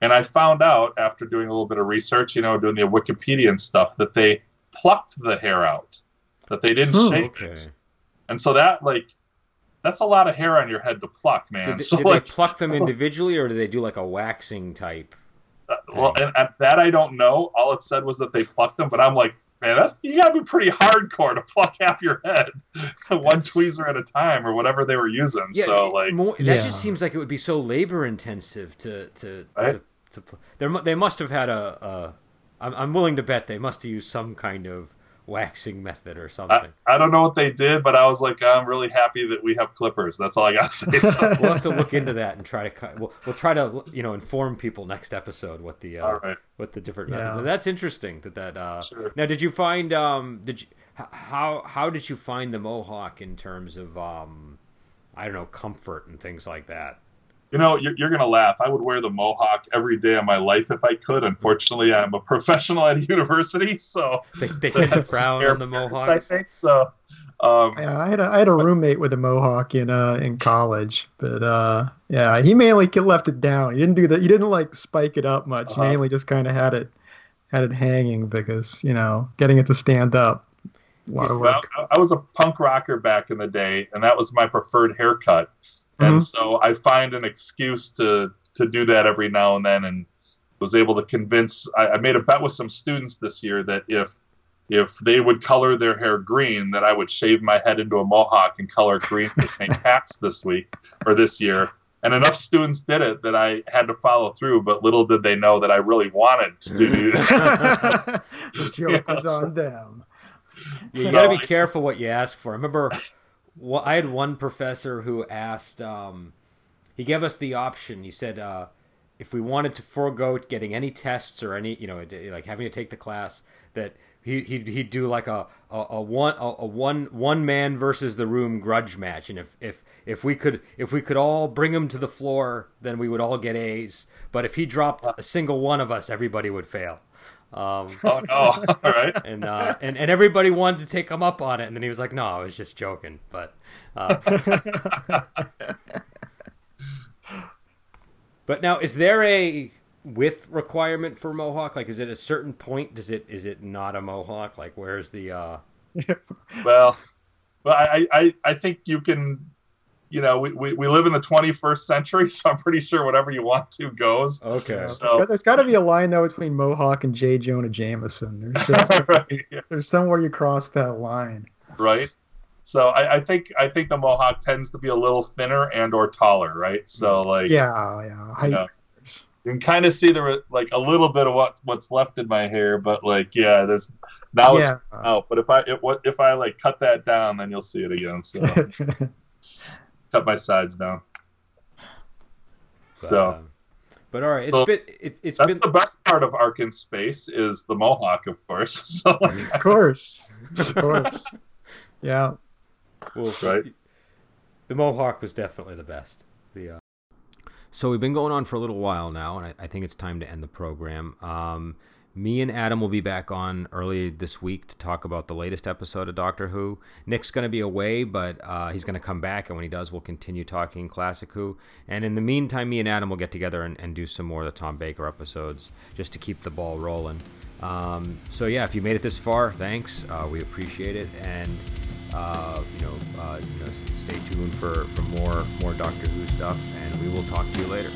And I found out after doing a little bit of research, you know, doing the Wikipedia and stuff, that they plucked the hair out, that they didn't Oh, shave Okay. it. And so that like that's a lot of hair on your head to pluck, man. Did, they- so did like, they pluck them individually, or do they do like a waxing type? uh, well, and, and that I don't know. All it said was that they plucked them, but I'm like, man, that's you gotta be pretty hardcore to pluck half your head, one That's- tweezer at a time, or whatever they were using. Yeah, so like, more, that Yeah. just seems like it would be so labor intensive to to Right? to, to pl- They must have had a, I'm, I'm willing to bet they must have used some kind of waxing method or something. I, I, don't know what they did, but I was like, I'm really happy that we have clippers. That's all I got to say. So. we'll have to look into that and try to we'll, we'll try to you know inform people next episode what the uh, right. what the different yeah. methods. that's interesting that that. Uh, sure. Now, did you find um did you how how did you find the mohawk in terms of um I don't know comfort and things like that? You know, you're, you're going to laugh. I would wear the mohawk every day of my life if I could. Unfortunately, I'm a professional at a university, so they, they tend to frown on the mohawks. I think so. Um, yeah, I had a, I had a roommate with a mohawk in uh in college, but uh yeah, he mainly left it down. He didn't do that. He didn't like spike it up much. Uh-huh. Mainly just kind of had it had it hanging because you know getting it to stand up. A lot of work. Well, I was a punk rocker back in the day, and that was my preferred haircut. And mm-hmm. so I find an excuse to to do that every now and then, and was able to convince. I, I made a bet with some students this year that if if they would color their hair green, that I would shave my head into a mohawk and color green for St. Pat's this week or this year. And enough students did it that I had to follow through, but little did they know that I really wanted to do that. the joke was on them. Yeah, you got to be careful what you ask for. I remember well, I had one professor who asked. Um, he gave us the option. He said uh, if we wanted to forego getting any tests or any, you know, like having to take the class, that he he'd, he'd do like a, a, a one a, a, one one man versus the room grudge match, and if if if we could if we could all bring him to the floor, then we would all get A's. But if he dropped a single one of us, everybody would fail. Um, oh no! All right. And uh, and and everybody wanted to take him up on it, and then he was like, "No, I was just joking." But. Uh, but now, is there a width requirement for mohawk? Like, is it a certain point? Does it is it not a mohawk? Like, where's the? uh Well, well, I I I think you can you know, we, we, we live in the 21st century, so I'm pretty sure whatever you want to goes. Okay. So there's got to be a line though between Mohawk and J. Jonah Jameson. There's just, right, yeah. there's somewhere you cross that line. Right. So I, I, think I think the Mohawk tends to be a little thinner and or taller, right? So mm. like yeah, yeah. You, know, you can kind of see there like a little bit of what what's left in my hair, but like yeah, there's now yeah. it's out. But if I if, if I like cut that down, then you'll see it again. So. cut my sides down. But, so, um, but all right, it's so been it, it's that's been the best part of Ark in Space is the Mohawk, of course. So, of course, of course, yeah. Well, right. The Mohawk was definitely the best. The uh... so we've been going on for a little while now, and I, I think it's time to end the program. Um, me and Adam will be back on early this week to talk about the latest episode of Doctor Who. Nick's going to be away, but uh, he's going to come back, and when he does, we'll continue talking Classic Who. And in the meantime, me and Adam will get together and, and do some more of the Tom Baker episodes just to keep the ball rolling. Um, so yeah, if you made it this far, thanks. Uh, we appreciate it, and uh, you know, uh, you know, stay tuned for for more more Doctor Who stuff, and we will talk to you later.